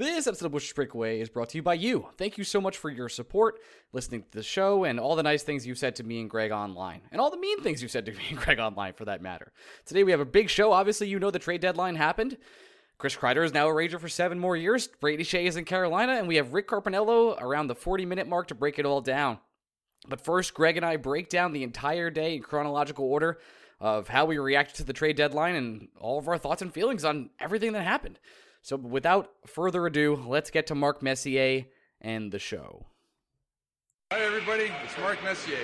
This episode of Bush's Breakaway is brought to you by you. Thank you so much for your support, listening to the show, and all the nice things you've said to me and Greg online, and all the mean things you've said to me and Greg online, for that matter. Today we have a big show. Obviously, you know the trade deadline happened. Chris Kreider is now a Ranger for seven more years. Brady Skjei is in Carolina, and we have Rick Carpiniello around the 40 minute mark to break it all down. But first, Greg and I break down the entire day in chronological order of how we reacted to the trade deadline and all of our thoughts and feelings on everything that happened. So, without further ado, let's get to Mark Messier and the show. Hi, everybody. It's Mark Messier,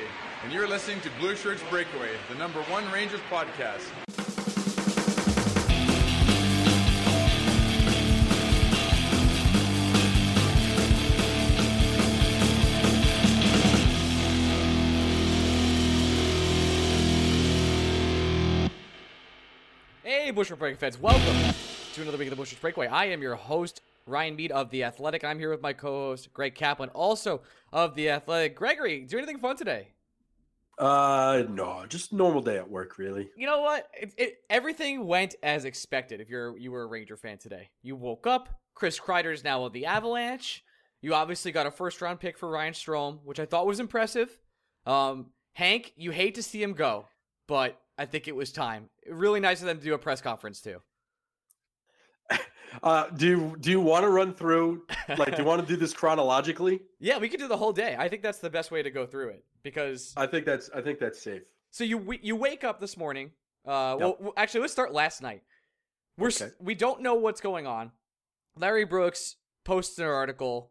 and you're listening to Blue Shirts Breakaway, the number one Rangers podcast. Hey, Bushwick Break fans, welcome to another week of the Bushwick Breakaway. I am your host, Ryan Mead of The Athletic. I'm here with my co host, Greg Kaplan, also of The Athletic. Gregory, do anything fun today? Uh, no, just normal day at work, really. You know what? It, it, everything went as expected. If you're you were a Ranger fan today, you woke up. Chris Kreider is now with the Avalanche. You obviously got a first round pick for Ryan Strome, which I thought was impressive. Um, Hank, you hate to see him go, but I think it was time. Really nice of them to do a press conference too. Uh, do you do you want to run through like do you want to do this chronologically? Yeah, we could do the whole day. I think that's the best way to go through it because I think that's I think that's safe. So you you wake up this morning. Uh, yep. well, actually, let's start last night. We're okay. we don't know what's going on. Larry Brooks posts an article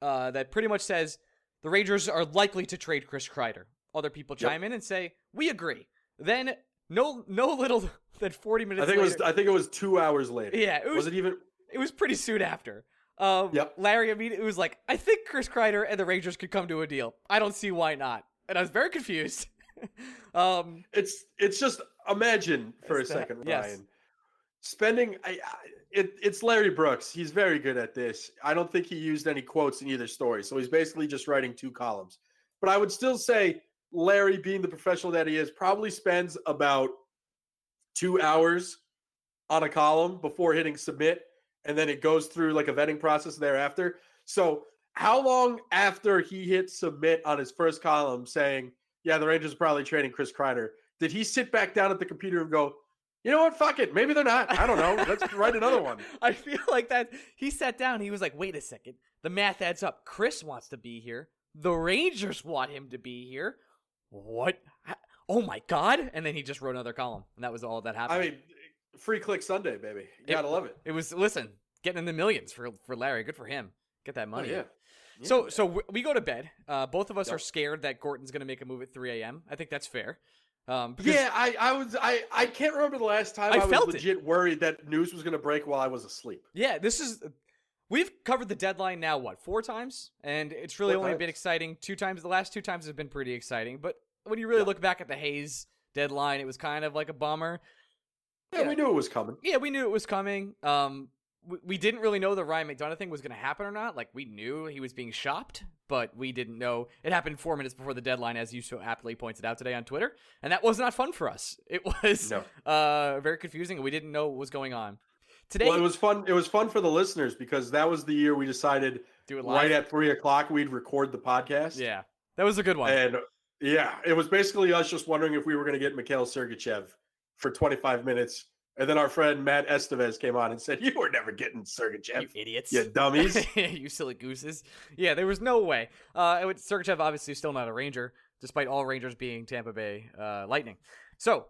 uh, that pretty much says the Rangers are likely to trade Chris Kreider. Other people chime yep. in and say we agree. Then no no little than 40 minutes I think later, it was I think it was 2 hours later. Yeah, it was, was it even It was pretty soon after. Um yep. Larry I mean it was like I think Chris Kreider and the Rangers could come to a deal. I don't see why not. And I was very confused. um it's it's just imagine for a second Ryan. Yes. Spending I, I it, it's Larry Brooks. He's very good at this. I don't think he used any quotes in either story. So he's basically just writing two columns. But I would still say Larry, being the professional that he is, probably spends about two hours on a column before hitting submit, and then it goes through like a vetting process thereafter. So, how long after he hit submit on his first column saying, Yeah, the Rangers are probably trading Chris Kreider, did he sit back down at the computer and go, you know what? Fuck it. Maybe they're not. I don't know. Let's write another one. I feel like that. He sat down. He was like, wait a second. The math adds up. Chris wants to be here. The Rangers want him to be here what? Oh my god! And then he just wrote another column, and that was all that happened. I mean, free click Sunday, baby. You it, gotta love it. It was listen, getting in the millions for for Larry. Good for him. Get that money. Oh, yeah. yeah. So so we go to bed. Uh, both of us yep. are scared that Gorton's going to make a move at 3 a.m. I think that's fair. Um, yeah, I, I was I, I can't remember the last time I, I was legit it. worried that news was going to break while I was asleep. Yeah, this is we've covered the deadline now what four times, and it's really four only times. been exciting two times. The last two times have been pretty exciting, but when you really yeah. look back at the Hayes deadline, it was kind of like a bummer. Yeah, yeah, we knew it was coming. Yeah, we knew it was coming. Um, we, we didn't really know the Ryan McDonagh thing was going to happen or not. Like we knew he was being shopped, but we didn't know it happened four minutes before the deadline, as you so aptly pointed out today on Twitter, and that was not fun for us. It was no. uh, very confusing, and we didn't know what was going on. Today, well, it was fun. It was fun for the listeners because that was the year we decided do it live. right at three o'clock we'd record the podcast. Yeah, that was a good one. And yeah, it was basically us just wondering if we were going to get Mikhail Sergachev for 25 minutes And then our friend Matt Estevez came on and said, "You were never getting Sergachev, you idiots, you dummies, you silly gooses." Yeah, there was no way. Uh, Sergachev obviously still not a Ranger, despite all Rangers being Tampa Bay uh, Lightning. So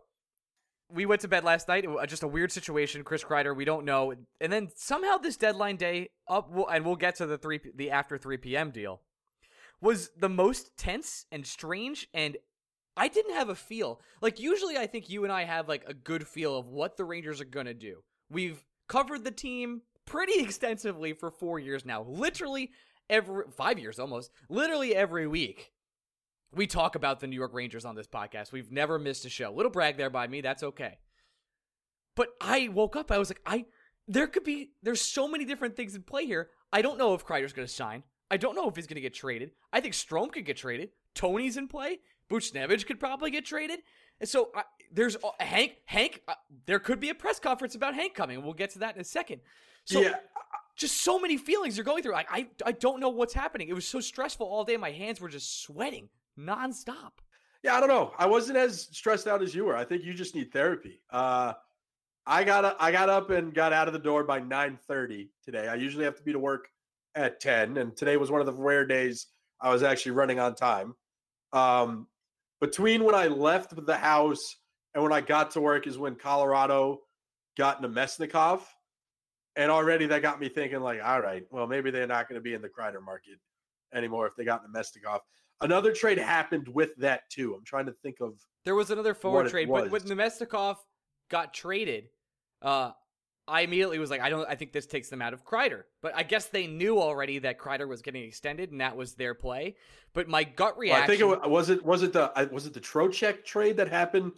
we went to bed last night. Just a weird situation. Chris Kreider, we don't know, and then somehow this deadline day up, and we'll get to the three, the after three p.m. deal, was the most tense and strange and I didn't have a feel. Like usually I think you and I have like a good feel of what the Rangers are to do. We've covered the team pretty extensively for 4 years now. Literally every 5 years almost. Literally every week. We talk about the New York Rangers on this podcast. We've never missed a show. Little brag there by me, that's okay. But I woke up I was like I there could be there's so many different things in play here. I don't know if Kreider's going to sign. I don't know if he's going to get traded. I think Strome could get traded. Tony's in play. Buchnevich could probably get traded. And so uh, there's uh, Hank. Hank. Uh, there could be a press conference about Hank coming. We'll get to that in a second. So yeah. just so many feelings you're going through. I, I I don't know what's happening. It was so stressful all day. My hands were just sweating nonstop. Yeah, I don't know. I wasn't as stressed out as you were. I think you just need therapy. Uh, I got I got up and got out of the door by 9:30 today. I usually have to be to work at 10, and today was one of the rare days I was actually running on time. Um, between when I left the house and when I got to work is when Colorado got Namestnikov. And already that got me thinking, like, all right, well, maybe they're not going to be in the Kreider market anymore if they got Namestnikov. Another trade happened with that too. I'm trying to think of. There was another forward trade, but when Namestnikov got traded, uh, I immediately was like, I don't. I think this takes them out of Kreider. But I guess they knew already that Kreider was getting extended, and that was their play. But my gut reaction. Well, I think it was, was it was it the was it the Trocheck trade that happened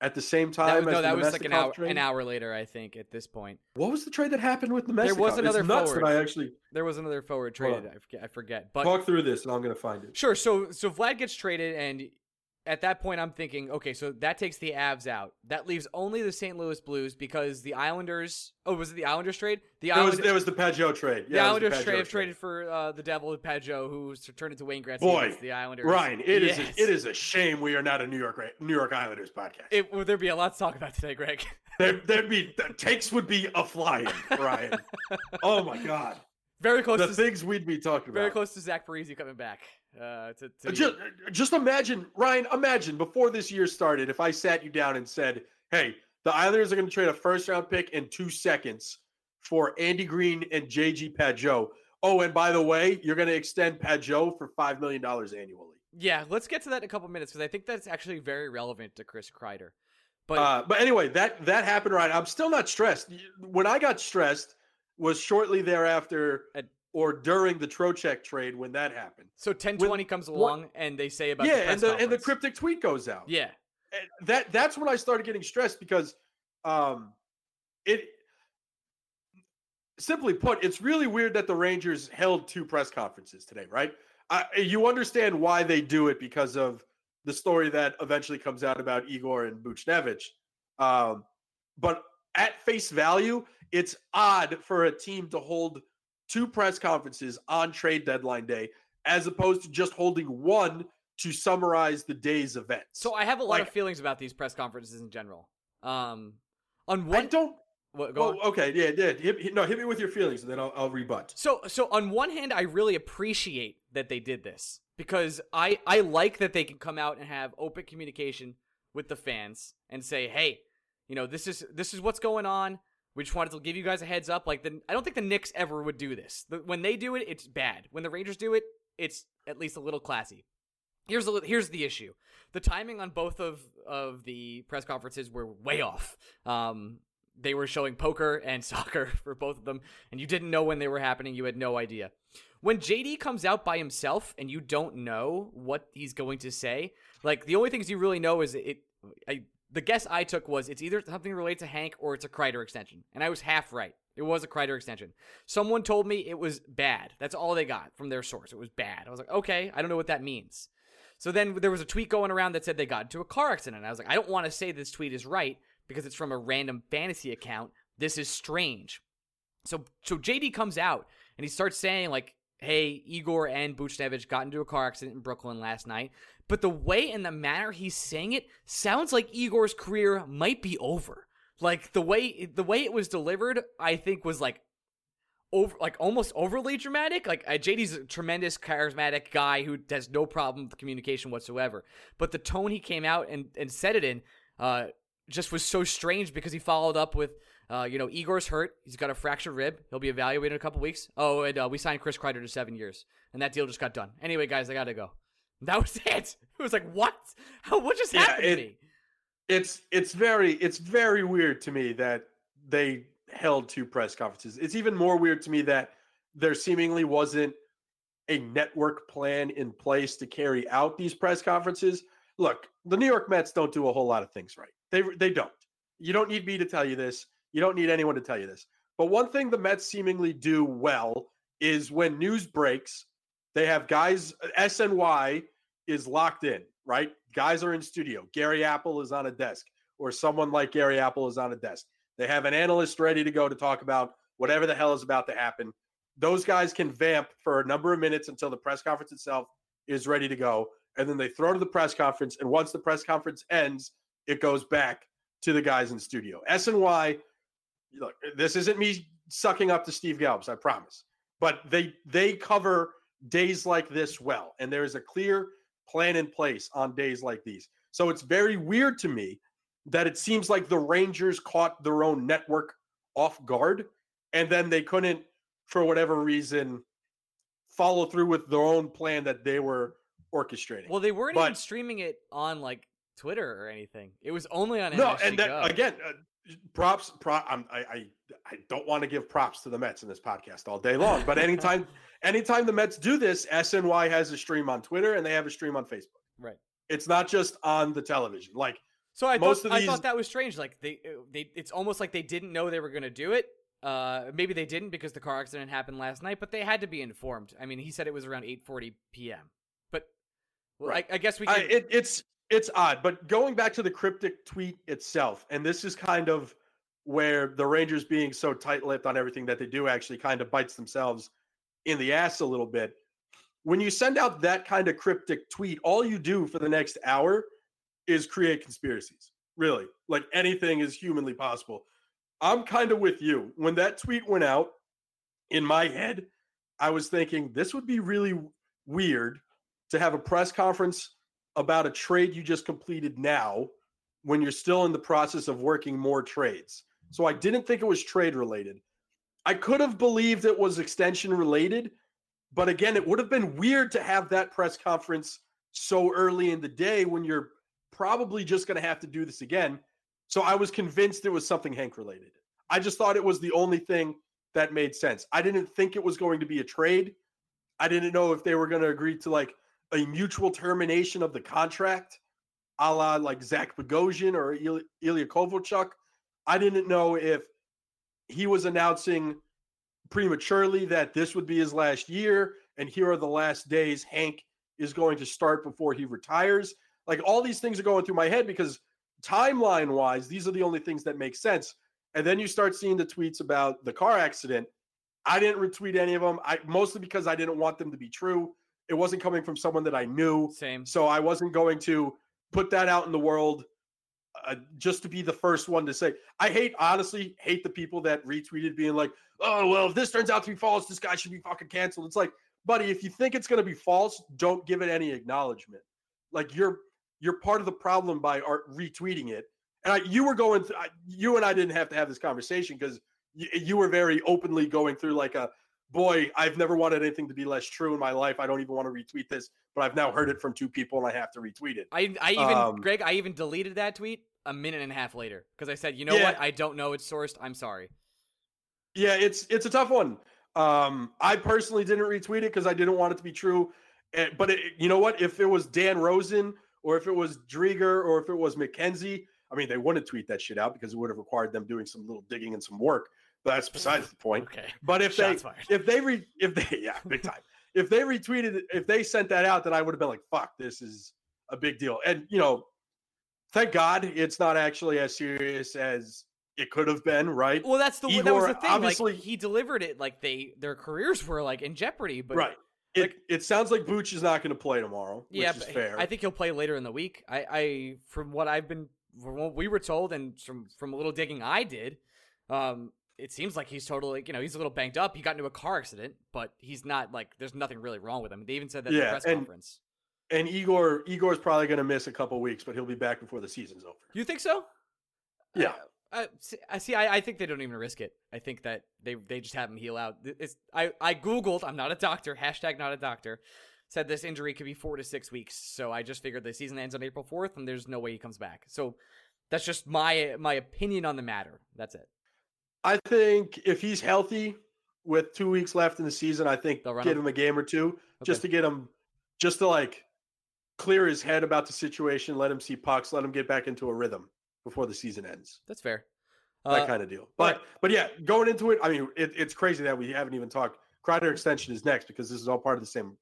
at the same time. That, no, that was like an hour trade? an hour later, I think. At this point, what was the trade that happened with the There was another it's nuts forward. That I actually there was another forward traded. I forget. I forget. But talk through this, and I'm going to find it. Sure. So so Vlad gets traded, and at that point, I'm thinking, okay, so that takes the Avs out. That leaves only the St. Louis Blues because the Islanders. Oh, was it the Islanders trade? The Islanders. There was, was the Pageau trade. Yeah, the Islanders the trade, trade traded for uh, the Devil Pageau, who's turned into Wayne Gretzky. Boy, the Islanders. Ryan, it yes. is a, it is a shame we are not a New York New York Islanders podcast. It, would there be a lot to talk about today, Greg? there, there'd be the takes would be a flying, Ryan. oh my god. Very close. The to, things we'd be talking about. Very close to Zach Parise coming back. Uh, to, to just, just imagine, Ryan. Imagine before this year started, if I sat you down and said, "Hey, the Islanders are going to trade a first round pick in two seconds for Andy Greene and JG Pageau. Oh, and by the way, you're going to extend Pageau for five million dollars annually." Yeah, let's get to that in a couple minutes because I think that's actually very relevant to Chris Kreider. But uh, but anyway, that that happened. Right, I'm still not stressed. When I got stressed was shortly thereafter At, or during the Trocheck trade when that happened. So 1020 when, comes along what, and they say about yeah, the and the conference. and the cryptic tweet goes out. Yeah, and that that's when I started getting stressed because, um, it simply put, it's really weird that the Rangers held two press conferences today, right? you understand why they do it because of the story that eventually comes out about Igor and Buchnevich. Um, but at face value, it's odd for a team to hold two press conferences on trade deadline day as opposed to just holding one to summarize the day's events. So I have a lot like, of feelings about these press conferences in general. Um, on one, I don't. What, go oh, okay, yeah, yeah. Hit, hit, no, hit me with your feelings, and then I'll, I'll rebut. So, so on one hand, I really appreciate that they did this because I I like that they can come out and have open communication with the fans and say, hey, you know, this is this is what's going on. We just wanted to give you guys a heads up. Like, the, I don't think the Knicks ever would do this. The, when they do it, it's bad. When the Rangers do it, it's at least a little classy. Here's a, here's the issue: the timing on both of of the press conferences were way off. Um, they were showing poker and soccer for both of them, and you didn't know when they were happening. You had no idea. When JD comes out by himself and you don't know what he's going to say, like the only things you really know is it. I, the guess I took was it's either something related to Hank or it's a Kreider extension. And I was half right. It was a Kreider extension. Someone told me it was bad. That's all they got from their source. It was bad. I was like, okay, I don't know what that means. So then there was a tweet going around that said they got into a car accident. I was like, I don't want to say this tweet is right because it's from a random fantasy account. This is strange. So so JD comes out and he starts saying like, hey, Igor and Buchnevich got into a car accident in Brooklyn last night but the way and the manner he's saying it sounds like Igor's career might be over. Like the way the way it was delivered, I think was like over like almost overly dramatic. Like uh, JD's a tremendous charismatic guy who has no problem with communication whatsoever. But the tone he came out and and said it in uh just was so strange because he followed up with uh, you know, Igor's hurt. He's got a fractured rib. He'll be evaluated in a couple weeks. Oh, and uh, we signed Chris Kreider to seven years, and that deal just got done. Anyway, guys, I gotta go. That was it. It was like, what? How, what just yeah, happened it, to me? It's it's very it's very weird to me that they held two press conferences. It's even more weird to me that there seemingly wasn't a network plan in place to carry out these press conferences. Look, the New York Mets don't do a whole lot of things right. They they don't. You don't need me to tell you this. You don't need anyone to tell you this. But one thing the Mets seemingly do well is when news breaks, they have guys, SNY is locked in, right? Guys are in studio. Gary Apple is on a desk, or someone like Gary Apple is on a desk. They have an analyst ready to go to talk about whatever the hell is about to happen. Those guys can vamp for a number of minutes until the press conference itself is ready to go. And then they throw to the press conference. And once the press conference ends, it goes back to the guys in studio. SNY look, this isn't me sucking up to Steve Gelbs, I promise. But they they cover days like this well, and there is a clear plan in place on days like these. So it's very weird to me that it seems like the Rangers caught their own network off guard, and then they couldn't, for whatever reason, follow through with their own plan that they were orchestrating. Well, they weren't but, even streaming it on like Twitter or anything. It was only on no, and that, again, uh, props. Pro, I, I I don't want to give props to the Mets in this podcast all day long, but anytime anytime the Mets do this, SNY has a stream on Twitter and they have a stream on Facebook. Right. It's not just on the television. Like so, I most thought, of these... I thought that was strange. Like they they it's almost like they didn't know they were going to do it. Uh, maybe they didn't because the car accident happened last night, but they had to be informed. I mean, he said it was around 8:40 p.m. But well, right. I, I, guess we can. I, it, it's it's odd, but going back to the cryptic tweet itself, and this is kind of where the Rangers being so tight-lipped on everything that they do actually kind of bites themselves in the ass a little bit. When you send out that kind of cryptic tweet, all you do for the next hour is create conspiracies. Really, like anything is humanly possible. I'm kind of with you. When that tweet went out, in my head, I was thinking this would be really weird to have a press conference about a trade you just completed now when you're still in the process of working more trades. So I didn't think it was trade related. I could have believed it was extension related, but again, it would have been weird to have that press conference so early in the day when you're probably just going to have to do this again. So I was convinced it was something Hank related. I just thought it was the only thing that made sense. I didn't think it was going to be a trade. I didn't know if they were going to agree to like a mutual termination of the contract, a la like Zach Bogosian or Ilya Kovalchuk. I didn't know if he was announcing prematurely that this would be his last year and here are the last days Hank is going to start before he retires. Like all these things are going through my head because timeline wise, these are the only things that make sense. And then you start seeing the tweets about the car accident. I didn't retweet any of them. I mostly because I didn't want them to be true. It wasn't coming from someone that I knew. Same. So I wasn't going to put that out in the world uh, just to be the first one to say. I hate, honestly, hate the people that retweeted being like, oh, well, if this turns out to be false, this guy should be fucking canceled. It's like, buddy, if you think it's going to be false, don't give it any acknowledgement. Like you're you're part of the problem by retweeting it. And I, you were going, th- I, you and I didn't have to have this conversation because you were very openly going through like a boy, I've never wanted anything to be less true in my life. I don't even want to retweet this, but I've now heard it from two people and I have to retweet it. I, I even, um, Greg, I even deleted that tweet a minute and a half later because I said, you know yeah. what? I don't know it's sourced. I'm sorry. Yeah, it's it's a tough one. Um, I personally didn't retweet it because I didn't want it to be true. Eh, but it, you know what? If it was Dan Rosen or if it was Dreger or if it was McKenzie, I mean, they wouldn't tweet that shit out because it would have required them doing some little digging and some work. That's besides the point. Okay. But if Shots they fired. if they re, if they yeah big time if they retweeted if they sent that out, then I would have been like, fuck, this is a big deal. And you know, thank God it's not actually as serious as it could have been, right? Well, that's the Igor, that was the thing. Obviously, like, he delivered it like they their careers were like in jeopardy. But right, it it sounds like Booch is not going to play tomorrow. Yeah, fair. I think he'll play later in the week. I, I from what I've been from what we were told and from from a little digging I did, um, it seems like he's totally, you know, he's a little banged up. He got into a car accident, but he's not like there's nothing really wrong with him. They even said that yeah, in the press and, conference. And Igor, Igor's probably going to miss a couple weeks, but he'll be back before the season's over. You think so? Yeah. I, I see. I, I, think they don't even risk it. I think that they they just have him heal out. It's, I I googled. I'm not a doctor. Hashtag not a doctor. Said this injury could be four to six weeks. So I just figured the season ends on April 4th, and there's no way he comes back. So that's just my my opinion on the matter. That's it. I think if he's healthy with two weeks left in the season, I think give him. him a game or two okay. just to get him, just to like clear his head about the situation, let him see pucks, let him get back into a rhythm before the season ends. That's fair. That uh, kind of deal. But right. but yeah, going into it, I mean, it, it's crazy that we haven't even talked. Kreider extension is next because this is all part of the same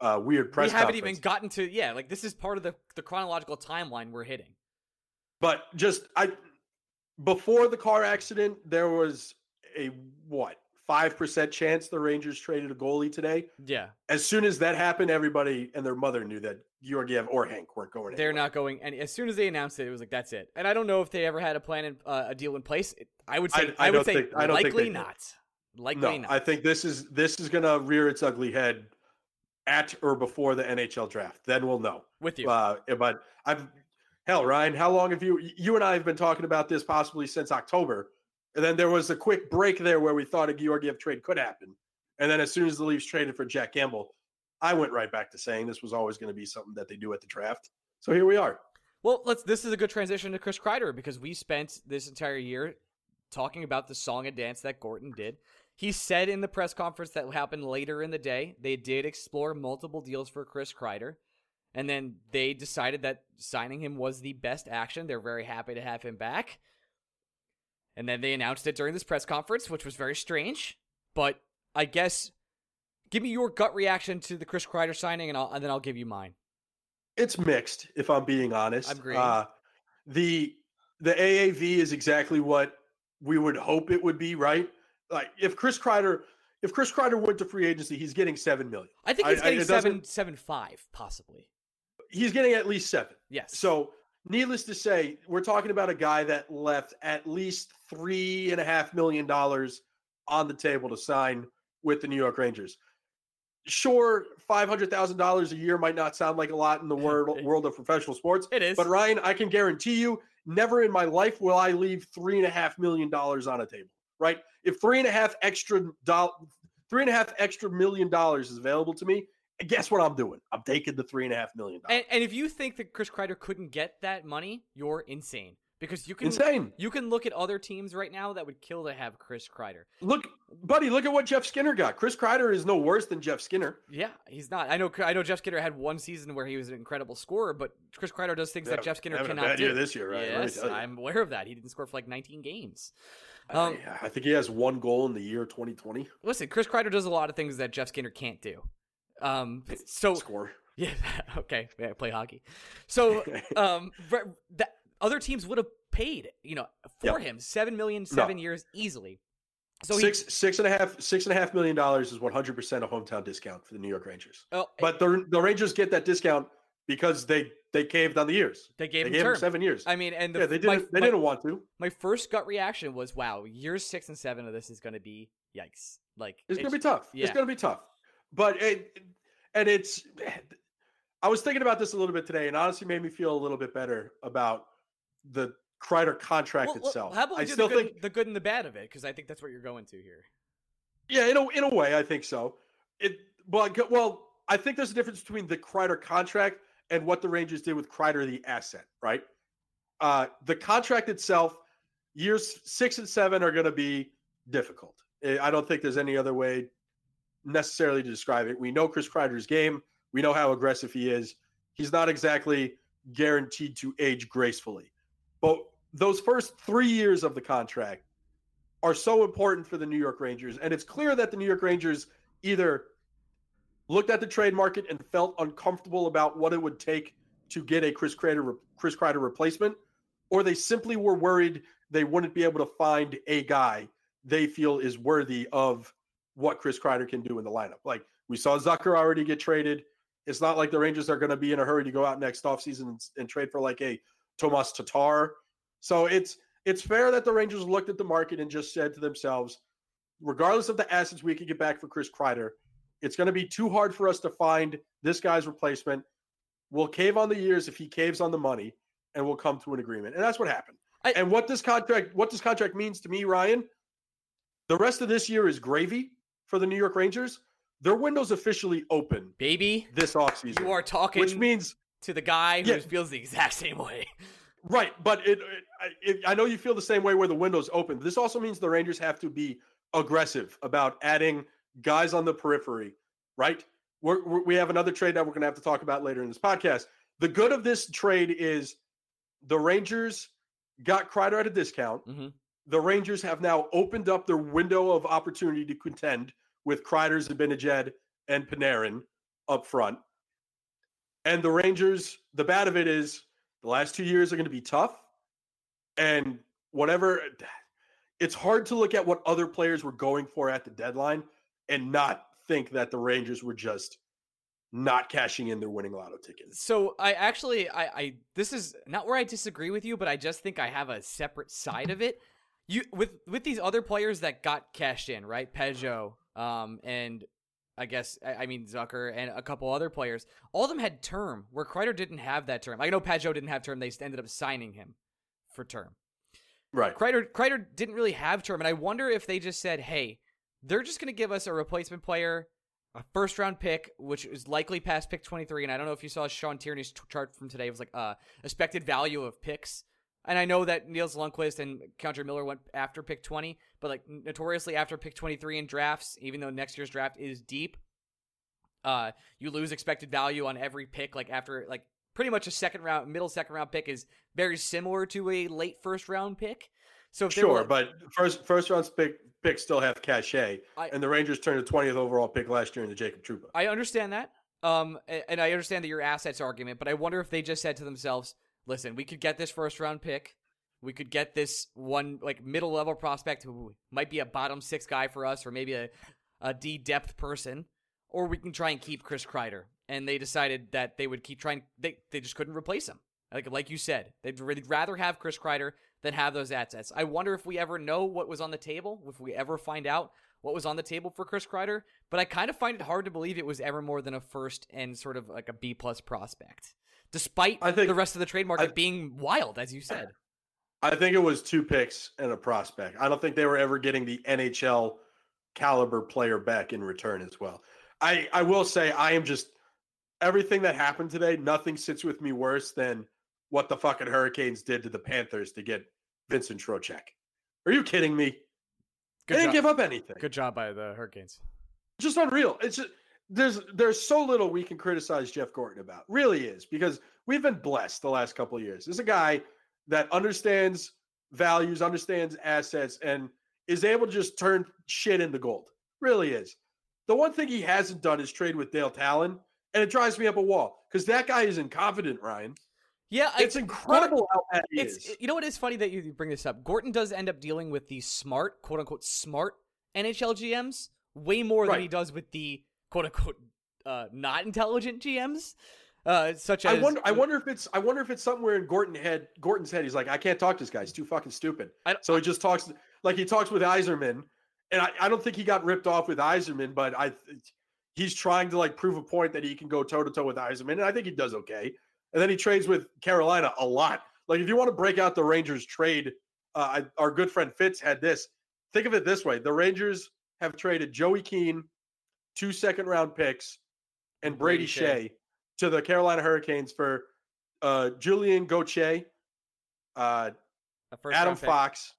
uh, weird press. We haven't conference. even gotten to yeah, like this is part of the the chronological timeline we're hitting. But just I before the car accident, there was a what five percent chance the Rangers traded a goalie today. Yeah. As soon as that happened, everybody and their mother knew that Georgiev or Hank weren't going. They're not going. And as soon as they announced it, it was like that's it. And I don't know if they ever had a plan, in, uh, a deal in place. I would say. I, I, I would say think, I likely not. Likely no, not. I think this is this is going to rear its ugly head at or before the NHL draft. Then we'll know. With you. Uh, but I've hell, Ryan, how long have you you and I have been talking about this possibly since October? And then there was a quick break there where we thought a Georgiev trade could happen. And then as soon as the Leafs traded for Jack Campbell, I went right back to saying this was always going to be something that they do at the draft. So here we are. Well, let's this is a good transition to Chris Kreider because we spent this entire year talking about the song and dance that Gorton did. He said in the press conference that happened later in the day, they did explore multiple deals for Chris Kreider. And then they decided that signing him was the best action. They're very happy to have him back. And then they announced it during this press conference, which was very strange. But I guess give me your gut reaction to the Chris Kreider signing, and, I'll, and then I'll give you mine. It's mixed, if I'm being honest. I'm agreeing. Uh, the the AAV is exactly what we would hope it would be, right? Like if Chris Kreider if Chris Kreider went to free agency, he's getting seven million. I think he's getting I, seven seven five possibly he's getting at least seven. Yes. So, needless to say, we're talking about a guy that left at least three and a half million dollars on the table to sign with the New York Rangers. Sure, five hundred thousand dollars a year might not sound like a lot in the world world of professional sports. It is, but Ryan, I can guarantee you, never in my life will I leave three and a half million dollars on a table. Right? If three and a half extra dollars, three and a half extra million dollars is available to me, guess what I'm doing? I'm taking the three and a half million dollars. And, and, if you think that Chris Kreider couldn't get that money, you're insane. Because you can insane. You can look at other teams right now that would kill to have Chris Kreider. Look, buddy, look at what Jeff Skinner got. Chris Kreider is no worse than Jeff Skinner. Yeah, he's not. I know. I know Jeff Skinner had one season where he was an incredible scorer, but Chris Kreider does things yeah, that Jeff Skinner cannot a bad do. Year this year, right? Yes, I'm aware of that. He didn't score for like 19 games. Um, I think he has one goal in the year 2020. Listen, Chris Kreider does a lot of things that Jeff Skinner can't do. Um, so score. Yeah. Okay. Yeah, play hockey. So, um, that other teams would have paid, you know, for yep. him seven million, seven no. years easily. So six he, six and a half six and a half million dollars is one hundred percent a hometown discount for the New York Rangers. Oh, but the the Rangers get that discount because they they caved on the years. They gave, they him, gave him seven years. I mean, and the, yeah, they didn't. My, they didn't want to. My first gut reaction was, "Wow, years six and seven of this is going to be yikes!" Like it's, it's going to be tough. Yeah. It's going to be tough. But it, and it's I was thinking about this a little bit today, and honestly made me feel a little bit better about the Kreider contract well, itself. How about I still the good, think the good and the bad of it, because I think that's what you're going to here. Yeah, in a in a way, I think so. It well, well, I think there's a difference between the Kreider contract and what the Rangers did with Kreider, the asset, right? Uh, the contract itself, years six and seven are going to be difficult. I don't think there's any other way necessarily to describe it. We know Chris Kreider's game. We know how aggressive he is. He's not exactly guaranteed to age gracefully. But those first three years of the contract are so important for the New York Rangers. And it's clear that the New York Rangers either looked at the trade market and felt uncomfortable about what it would take to get a Chris Kreider, Chris Kreider replacement, or they simply were worried they wouldn't be able to find a guy they feel is worthy of what Chris Kreider can do in the lineup. Like we saw Zucker already get traded. It's not like the Rangers are going to be in a hurry to go out next offseason and, and trade for like a Tomas Tatar. So it's it's fair that the Rangers looked at the market and just said to themselves, regardless of the assets we could get back for Chris Kreider, it's going to be too hard for us to find this guy's replacement. We'll cave on the years if he caves on the money, and we'll come to an agreement. And that's what happened. I, and what this contract what this contract means to me, Ryan, the rest of this year is gravy for the New York Rangers. Their window's officially open, baby. This offseason, you are talking, which means to the guy who yeah, feels the exact same way. Right, but it, it, it, I know you feel the same way where the window's open. This also means the Rangers have to be aggressive about adding guys on the periphery. Right, we're, we're, we have another trade that we're going to have to talk about later in this podcast. The good of this trade is the Rangers got Kreider at a discount. Mm-hmm. The Rangers have now opened up their window of opportunity to contend with Kreider's Zibanejad and Panarin up front. And the Rangers, the bad of it is the last two years are going to be tough. And whatever, it's hard to look at what other players were going for at the deadline and not think that the Rangers were just not cashing in their winning lotto tickets. So I actually I, I this is not where I disagree with you, but I just think I have a separate side of it. You with with these other players that got cashed in, right? Pageau, um, and I guess I mean Zucker and a couple other players. All of them had term where Kreider didn't have that term. I know Pageau didn't have term. They ended up signing him for term. Right. Kreider Kreider didn't really have term, and I wonder if they just said, "Hey, they're just going to give us a replacement player, a first round pick, which is likely past pick 23." And I don't know if you saw Sean Tierney's t- chart from today. It was like uh, expected value of picks. And I know that Nils Lundkvist and K'Andre Miller went after pick 20, but like notoriously after pick 23 in drafts, even though next year's draft is deep, uh, you lose expected value on every pick. Like after like pretty much a second round, middle second round pick is very similar to a late first round pick. So sure, were, but first first round pick picks still have cachet, I, and the Rangers turned a 20th overall pick last year in the Jacob Trouba. I understand that, um, and I understand that your assets argument, but I wonder if they just said to themselves, listen, we could get this first round pick. We could get this one like middle level prospect who might be a bottom six guy for us, or maybe a, a D depth person, or we can try and keep Chris Kreider. And they decided that they would keep trying. They they just couldn't replace him. Like like you said, they'd rather have Chris Kreider than have those assets. I wonder if we ever know what was on the table, if we ever find out what was on the table for Chris Kreider. But I kind of find it hard to believe it was ever more than a first and sort of like a B plus prospect despite I think, the rest of the trade market I, being wild, as you said. I think it was two picks and a prospect. I don't think they were ever getting the NHL caliber player back in return as well. I, I will say I am just everything that happened today, nothing sits with me worse than what the fucking Hurricanes did to the Panthers to get Vincent Trocheck. Are you kidding me? Good they didn't give up anything. Good job by the Hurricanes. Just unreal. It's just there's there's so little we can criticize Jeff Gorton about. Really is because we've been blessed the last couple of years. This is a guy that understands values, understands assets, and is able to just turn shit into gold. Really is. The one thing he hasn't done is trade with Dale Tallon, and it drives me up a wall because that guy is incompetent, Ryan. Yeah, it's I, incredible how bad he it's, is. You know what is funny that you bring this up. Gorton does end up dealing with the smart, quote unquote, smart NHL GMs way more right. than he does with the quote unquote uh, not intelligent GMs. Uh, such as I wonder, I wonder if it's I wonder if it's somewhere in Gorton head Gorton's head. He's like, I can't talk to this guy. He's too fucking stupid. so he just talks like he talks with Yzerman, and I, I don't think he got ripped off with Yzerman, but I he's trying to like prove a point that he can go toe to toe with Yzerman, and I think he does okay. And then he trades with Carolina a lot. Like if you want to break out the Rangers trade, uh, I, our good friend Fitz had this. Think of it this way: the Rangers have traded Joey Keane two second round picks, and Brady, Brady Skjei, Skjei to the Carolina Hurricanes for uh, Julien Gauthier, uh, Adam Fox,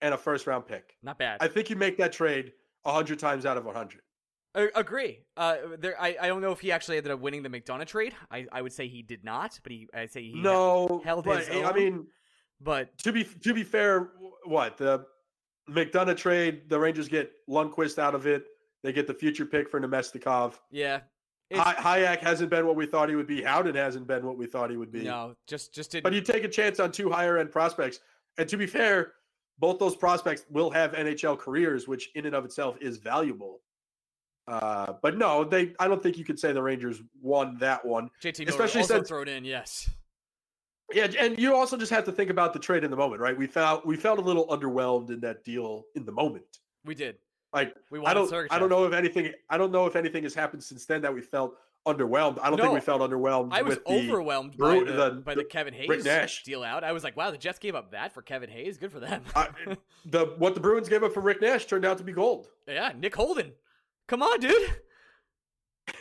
and a first round pick. Not bad. I think you make that trade hundred times out of hundred. Agree. Uh, there, I, I don't know if he actually ended up winning the McDonagh trade. I, I would say he did not, but he I say he no held but, his. Own. I mean, but to be to be fair, what the McDonagh trade, the Rangers get Lundkvist out of it. They get the future pick for Namestnikov. Yeah. Hajek hasn't been what we thought he would be. Howden hasn't been what we thought he would be. No, just just didn't. But you take a chance on two higher end prospects, and to be fair, both those prospects will have NHL careers, which in and of itself is valuable. Uh, but no, they. I don't think you could say the Rangers won that one. JT especially also since, thrown in. Yes. Yeah, and you also just have to think about the trade in the moment, right? We felt we felt a little underwhelmed in that deal in the moment. We did. Like we I don't Sergachev. I don't know if anything I don't know if anything has happened since then that we felt underwhelmed. I don't no, think we felt underwhelmed. I was overwhelmed by, the, the, by the, the Kevin Hayes deal out. I was like, wow, the Jets gave up that for Kevin Hayes. Good for them. I, the what the Bruins gave up for Rick Nash turned out to be gold. Yeah, Nick Holden. Come on, dude.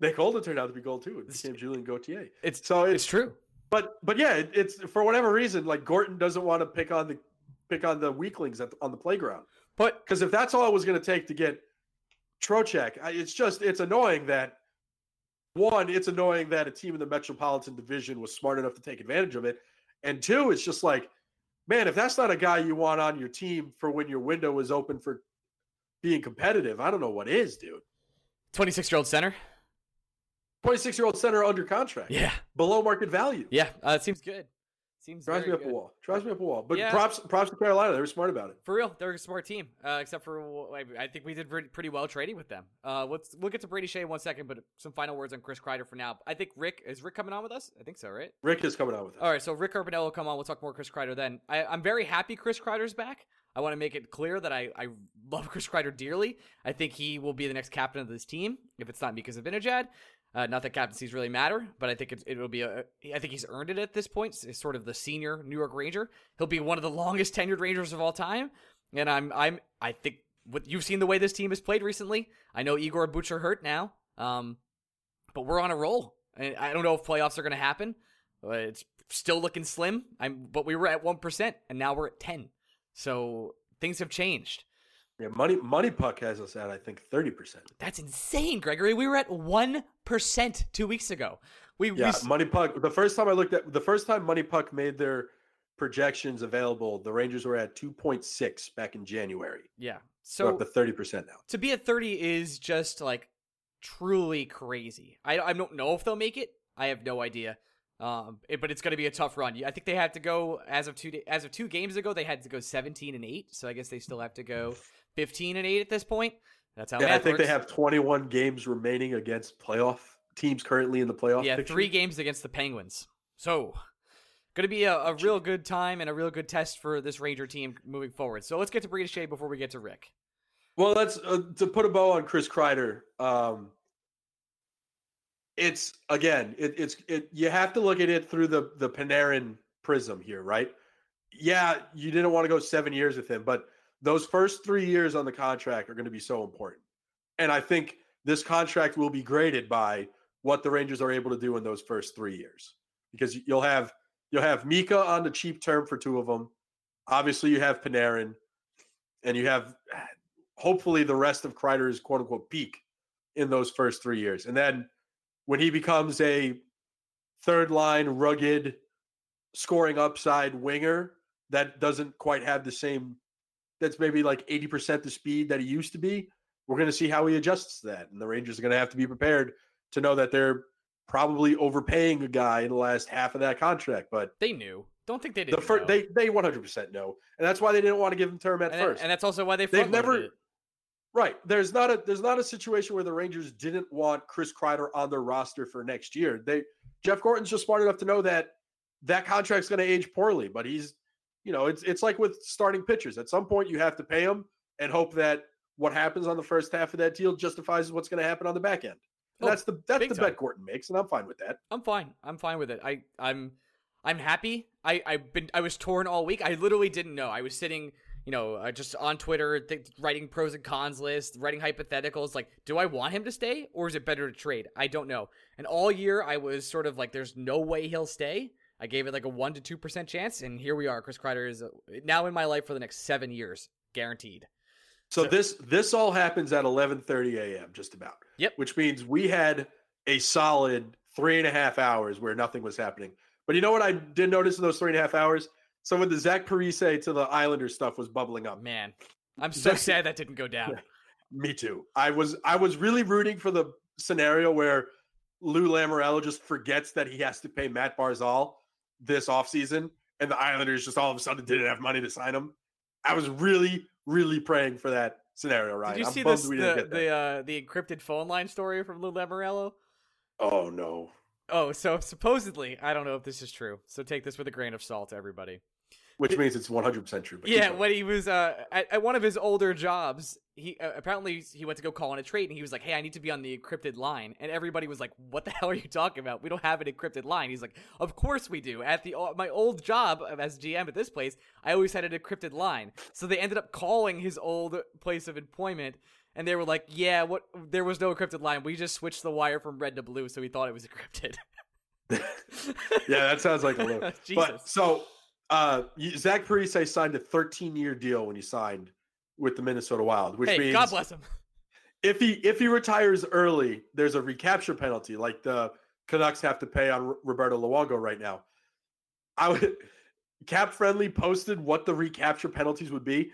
Nick Holden turned out to be gold too. It became Julien Gauthier. It's so it's, it's true. But but yeah, it, it's for whatever reason, like Gorton doesn't want to pick on the pick on the weaklings at the, on the playground. But because if that's all it was going to take to get Trocheck, it's just it's annoying that one, it's annoying that a team in the Metropolitan Division was smart enough to take advantage of it, and two, it's just like, man, if that's not a guy you want on your team for when your window is open for being competitive, I don't know what is, dude. Twenty six year old center. 26 year old center under contract. Yeah. Below market value. Yeah. Uh, it seems good. Seems drives me up good. a wall. Drives me up a wall. But yeah. props, props to Carolina. They were smart about it. For real, they're a smart team. Uh, except for I think we did pretty well trading with them. Uh, let's we'll get to Brady Skjei in one second, but some final words on Chris Kreider for now. I think Rick is Rick coming on with us. I think so, right? Rick is coming on with us. All right, so Rick Urbanel will come on. We'll talk more Chris Kreider then. I, I'm very happy Chris Kreider's back. I want to make it clear that I, I love Chris Kreider dearly. I think he will be the next captain of this team if it's not because of Zibanejad. Uh, not that captaincies really matter, but I think it, it'll be a. I think he's earned it at this point. He's sort of the senior New York Ranger. He'll be one of the longest tenured Rangers of all time, and I'm I'm I think what you've seen the way this team has played recently. I know Igor Butcher hurt now, um, but we're on a roll. And I don't know if playoffs are going to happen. It's still looking slim. I'm, but we were at one percent, and now we're at ten. So things have changed. Yeah, money MoneyPuck has us at I think thirty percent. That's insane, Gregory. We were at one percent two weeks ago. We yeah, we... MoneyPuck. The first time I looked at the first time MoneyPuck made their projections available, the Rangers were at two point six back in January. Yeah, so we're up to thirty percent now. To be at thirty is just like truly crazy. I I don't know if they'll make it. I have no idea. Um, it, but it's going to be a tough run. I think they had to go as of two as of two games ago. They had to go seventeen and eight. So I guess they still have to go 15 and 8 at this point. That's how yeah, I think works. they have 21 games remaining against playoff teams currently in the playoff. Yeah, picture. three games against the Penguins. So, going to be a, a, real good time and a real good test for this Ranger team moving forward. So let's get to Brady Skjei before we get to Rick. Well, let's uh, to put a bow on Chris Kreider. Um, it's again, it, it's it. You have to look at it through the the Panarin prism here, right? Yeah, you didn't want to go seven years with him, but those first three years on the contract are going to be so important. And I think this contract will be graded by what the Rangers are able to do in those first three years. Because you'll have you'll have Mika on the cheap term for two of them. Obviously, you have Panarin, and you have hopefully the rest of Kreider's quote unquote peak in those first three years. And then when he becomes a third line, rugged, scoring upside winger that doesn't quite have the same that's maybe like 80% the speed that he used to be, we're going to see how he adjusts to that. And the Rangers are going to have to be prepared to know that they're probably overpaying a guy in the last half of that contract. But they knew. Don't think they did. The first, they they 100% know, and that's why they didn't want to give him term at and first. and that's also why they they've never. Right. There's not a there's not a situation where the Rangers didn't want Chris Kreider on their roster for next year. They Jeff Gorton's just smart enough to know that that contract's going to age poorly, but he's you know, it's it's like with starting pitchers. At some point, you have to pay them and hope that what happens on the first half of that deal justifies what's going to happen on the back end. Oh, that's the that's the time. bet Gorton makes, and I'm fine with that. I'm fine. I'm fine with it. I I'm I'm happy. I I've been I was torn all week. I literally didn't know. I was sitting, you know, uh, just on Twitter, th- writing pros and cons lists, writing hypotheticals. Like, do I want him to stay, or is it better to trade? I don't know. And all year, I was sort of like, "There's no way he'll stay." I gave it like a one to two percent chance, and here we are. Chris Kreider is uh, now in my life for the next seven years, guaranteed. So, so this this all happens at eleven thirty a.m. just about. Yep. Which means we had a solid three and a half hours where nothing was happening. But you know what I did notice in those three and a half hours? So when the Zach Parise to the Islander stuff was bubbling up, man, I'm so sad that didn't go down. Me too. I was I was really rooting for the scenario where Lou Lamoriello just forgets that he has to pay Matt Barzal this offseason and the Islanders just all of a sudden didn't have money to sign him. I was really, really praying for that scenario, right? Did you I'm see this, the the, uh, the encrypted phone line story from Lou Lamoriello? Oh no. Oh, so supposedly, I don't know if this is true. So take this with a grain of salt, everybody. Which means it's 100% true. yeah, when he was uh, at, at, one of his older jobs, he uh, apparently he went to go call on a trade, and he was like, "Hey, I need to be on the encrypted line." And everybody was like, "What the hell are you talking about? We don't have an encrypted line." He's like, "Of course we do. At the my old job as GM at this place, I always had an encrypted line." So they ended up calling his old place of employment, and they were like, "Yeah, what? There was no encrypted line. We just switched the wire from red to blue, so we thought it was encrypted." yeah, that sounds like a little. but so uh, Zach Parise signed a 13 year deal when he signed with the Minnesota Wild, which hey, means God bless him. If he if he retires early, there's a recapture penalty, like the Canucks have to pay on Roberto Luongo right now. I would cap friendly posted what the recapture penalties would be.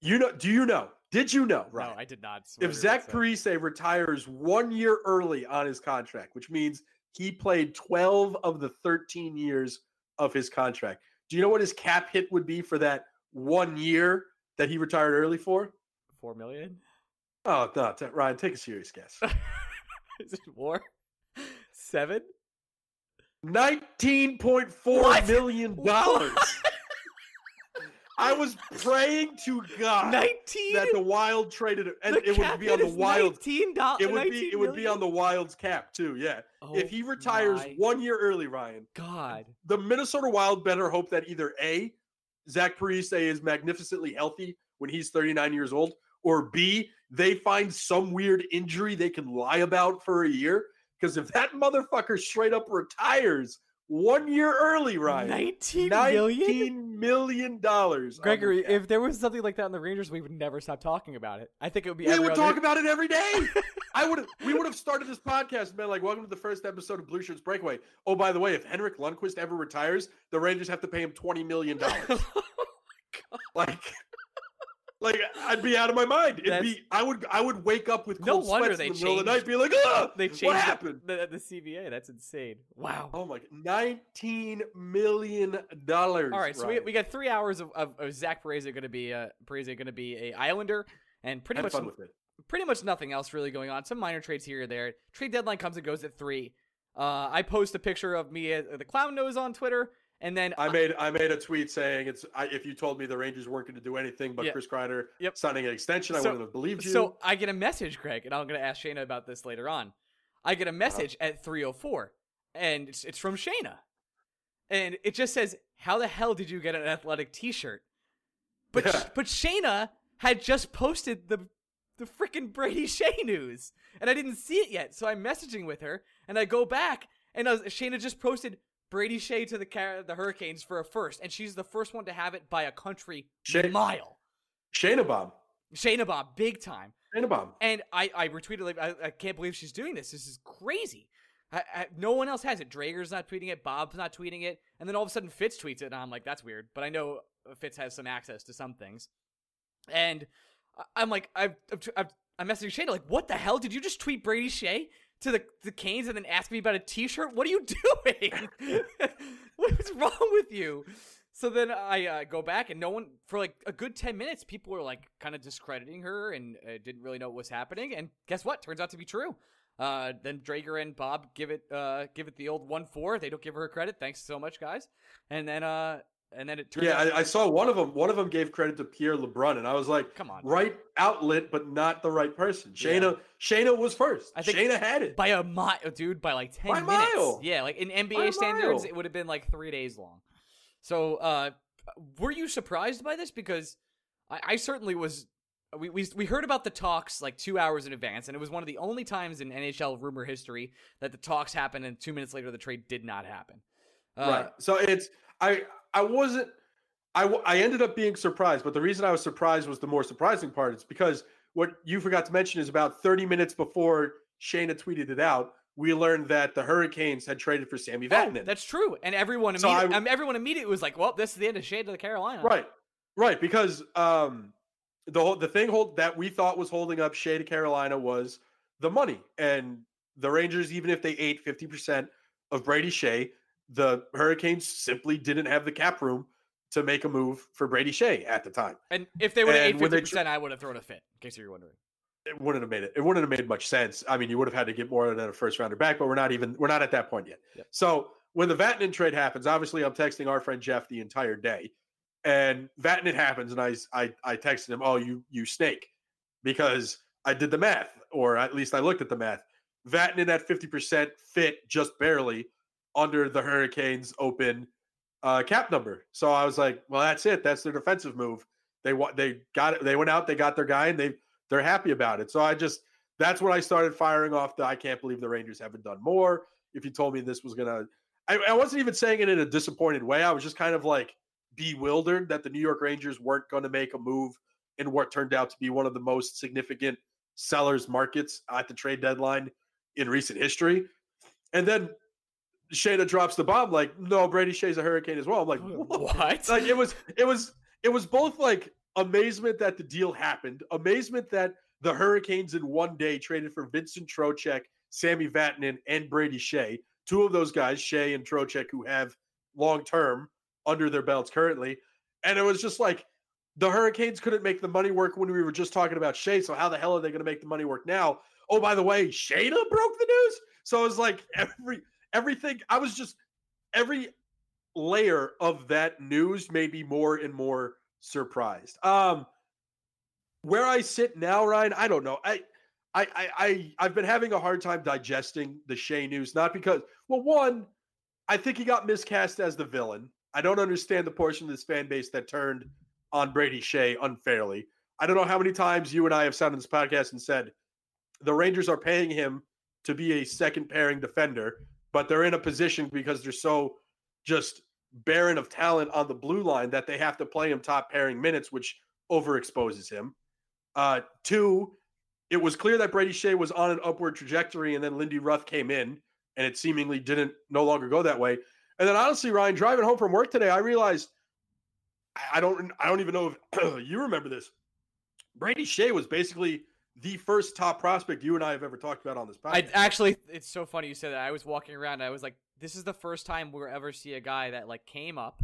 You know? Do you know? Did you know? Right? No, I did not. If Zach Parise retires one year early on his contract, which means he played 12 of the 13 years of his contract. Do you know what his cap hit would be for that one year that he retired early for? Four million. Oh no, Ryan, take a serious guess. Is it more? Seven. Nineteen point four million dollars. I was praying to God 19? that the Wild traded it, and it would be on the Wild. Nineteen dollars. It would be. It would be on the Wild's cap too. Yeah. Oh if he retires one year early, Ryan. God. The Minnesota Wild better hope that either a Zach Parise is magnificently healthy when he's 39 years old, or b they find some weird injury they can lie about for a year. Because if that motherfucker straight up retires one year early, Ryan. 19 million? million dollars. Gregory, if there was something like that in the Rangers, we would never stop talking about it. I think it would be. We would talk about it every day. I would. We would have started this podcast and been like, "Welcome to the first episode of Blue Shirts Breakaway." Oh, by the way, if Henrik Lundqvist ever retires, the Rangers have to pay him twenty million dollars. oh like, like I'd be out of my mind. It'd That's, be I would I would wake up with cold no wonder they in the changed, middle of the night, be like, "Ugh, they changed what happened?" The, the, CBA. That's insane. Wow. Oh my, nineteen million dollars. All right, so we, we got three hours of, of, of Zach Parise going to be uh Parise going to be a Islander, and pretty much pretty much nothing else really going on. Some minor trades here or there. Trade deadline comes and goes at three. Uh, I post a picture of me at the clown nose on Twitter. And then I made I made a tweet saying it's I, if you told me the Rangers weren't going to do anything but yeah. Chris Kreider yep. signing an extension, I wouldn't have believed you. So I get a message, Greg, and I'm going to ask Shayna about this later on. I get a uh-huh. message uh-huh. at 3:04, and it's it's from Shayna, and it just says, "How the hell did you get an athletic T-shirt?" But yeah. but Shayna had just posted the the freaking Brady Skjei news, and I didn't see it yet. So I'm messaging with her, and I go back, and I was, Shayna just posted Brady Skjei to the the Hurricanes for a first, and she's the first one to have it by a country mile. Shayna Bob. Shayna Bob, big time. Shayna Bob. And I, I retweeted like I, I can't believe she's doing this. This is crazy. I, I, no one else has it. Dreger's not tweeting it. Bob's not tweeting it. And then all of a sudden Fitz tweets it, and I'm like, that's weird. But I know Fitz has some access to some things. And I'm like, I've, I've, I'm messaging Shayna like, what the hell did you just tweet Brady Skjei? To the, the Canes and then ask me about a T-shirt? What are you doing? What's wrong with you? So then I uh, go back and no one for like a good ten minutes, people were like kind of discrediting her and uh, didn't really know what was happening. And guess what? Turns out to be true. Uh, then Dreger and Bob give it uh, give it the old one four. They don't give her credit. Thanks so much, guys. And then uh, and then it turned. Yeah, I, I, saw one of them. One of them gave credit to Pierre LeBrun, and I was like, "Come on, right outlet, but not the right person." Shayna, yeah. Shayna was first. I think Shayna had it by a mile, dude, by like ten by minutes. Mile. Yeah, like in NBA standards, it would have been like three days long. So, uh, were you surprised by this? Because I, I certainly was. We, we we heard about the talks like two hours in advance, and it was one of the only times in NHL rumor history that the talks happened, and two minutes later the trade did not happen. Uh, right. So it's I I wasn't. I, I ended up being surprised, but the reason I was surprised was the more surprising part. It's because what you forgot to mention is about 30 minutes before Shayna tweeted it out, we learned that the Hurricanes had traded for Sammy Vatanen. Oh, that's true, and everyone so immediately, I, um, everyone immediately was like, "Well, this is the end of Skjei to the Carolina." Right, right, because um, the whole the thing hold that we thought was holding up Skjei to Carolina was the money, and the Rangers, even if they ate 50 percent of Brady Skjei, the Hurricanes simply didn't have the cap room to make a move for Brady Skjei at the time. And if they would have fifty percent, I would have thrown a fit. In case you're wondering. it wouldn't have made it. It wouldn't have made much sense. I mean, you would have had to get more than a first rounder back, but we're not even we're not at that point yet. Yep. So when the Vatanen trade happens, obviously I'm texting our friend Jeff the entire day, and Vatanen happens, and I I I texted him, "Oh, you you snake," because I did the math, or at least I looked at the math. Vatanen at 50% fit just barely under the Hurricanes open uh, cap number. So I was like, well, that's it. That's their defensive move. They want they got it. They went out. They got their guy, and they they're happy about it. So I just that's when I started firing off the I can't believe the Rangers haven't done more. If you told me this was gonna, I, I wasn't even saying it in a disappointed way. I was just kind of like bewildered that the New York Rangers weren't going to make a move in what turned out to be one of the most significant sellers markets at the trade deadline in recent history. And then Shayna drops the bomb like, no, Brady Skjei's a hurricane as well. I'm like, what? what? Like it was, it was, it was both like amazement that the deal happened, amazement that the Hurricanes in one day traded for Vincent Trocheck, Sammy Vatanen, and Brady Skjei. Two of those guys, Skjei and Trocheck, who have long term under their belts currently. And it was just like the Hurricanes couldn't make the money work when we were just talking about Skjei. So how the hell are they going to make the money work now? Oh, by the way, Shayna broke the news. So it was like every everything. I was just every layer of that news made me more and more surprised. Um, where I sit now, Ryan, I don't know. I, I, I, I I've been having a hard time digesting the Skjei news. Not because, well, one, I think he got miscast as the villain. I don't understand the portion of this fan base that turned on Brady Skjei unfairly. I don't know how many times you and I have on this podcast and said the Rangers are paying him to be a second pairing defender, but they're in a position because they're so just barren of talent on the blue line that they have to play him top pairing minutes, which overexposes him. Uh, two, it was clear that Brady Skjei was on an upward trajectory, and then Lindy Ruff came in, and it seemingly didn't no longer go that way. And then honestly, Ryan, driving home from work today, I realized I don't I don't even know if you remember this. Brady Skjei was basically the first top prospect you and I have ever talked about on this podcast. I actually, it's so funny you said that. I was walking around, I was like, this is the first time we'll ever see a guy that like came up,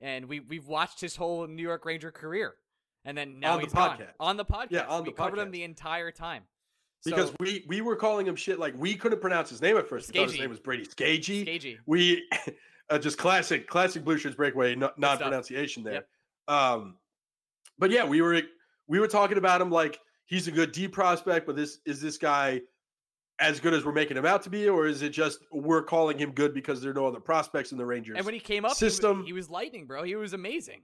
and we we've watched his whole New York Ranger career, and then now on he's the podcast. Gone. On the podcast, yeah, on we the covered podcast. him the entire time. Because so, we we were calling him shit like we couldn't pronounce his name at first. Thought his name was Brady Skagey. Skagey. We uh, just classic classic Blue Shirts breakaway non pronunciation there. Yep. Um, but yeah, we were we were talking about him like he's a good D prospect, but this is this guy as good as we're making him out to be, or is it just we're calling him good because there are no other prospects in the Rangers? And when he came up, system, he was, he was lightning, bro. He was amazing.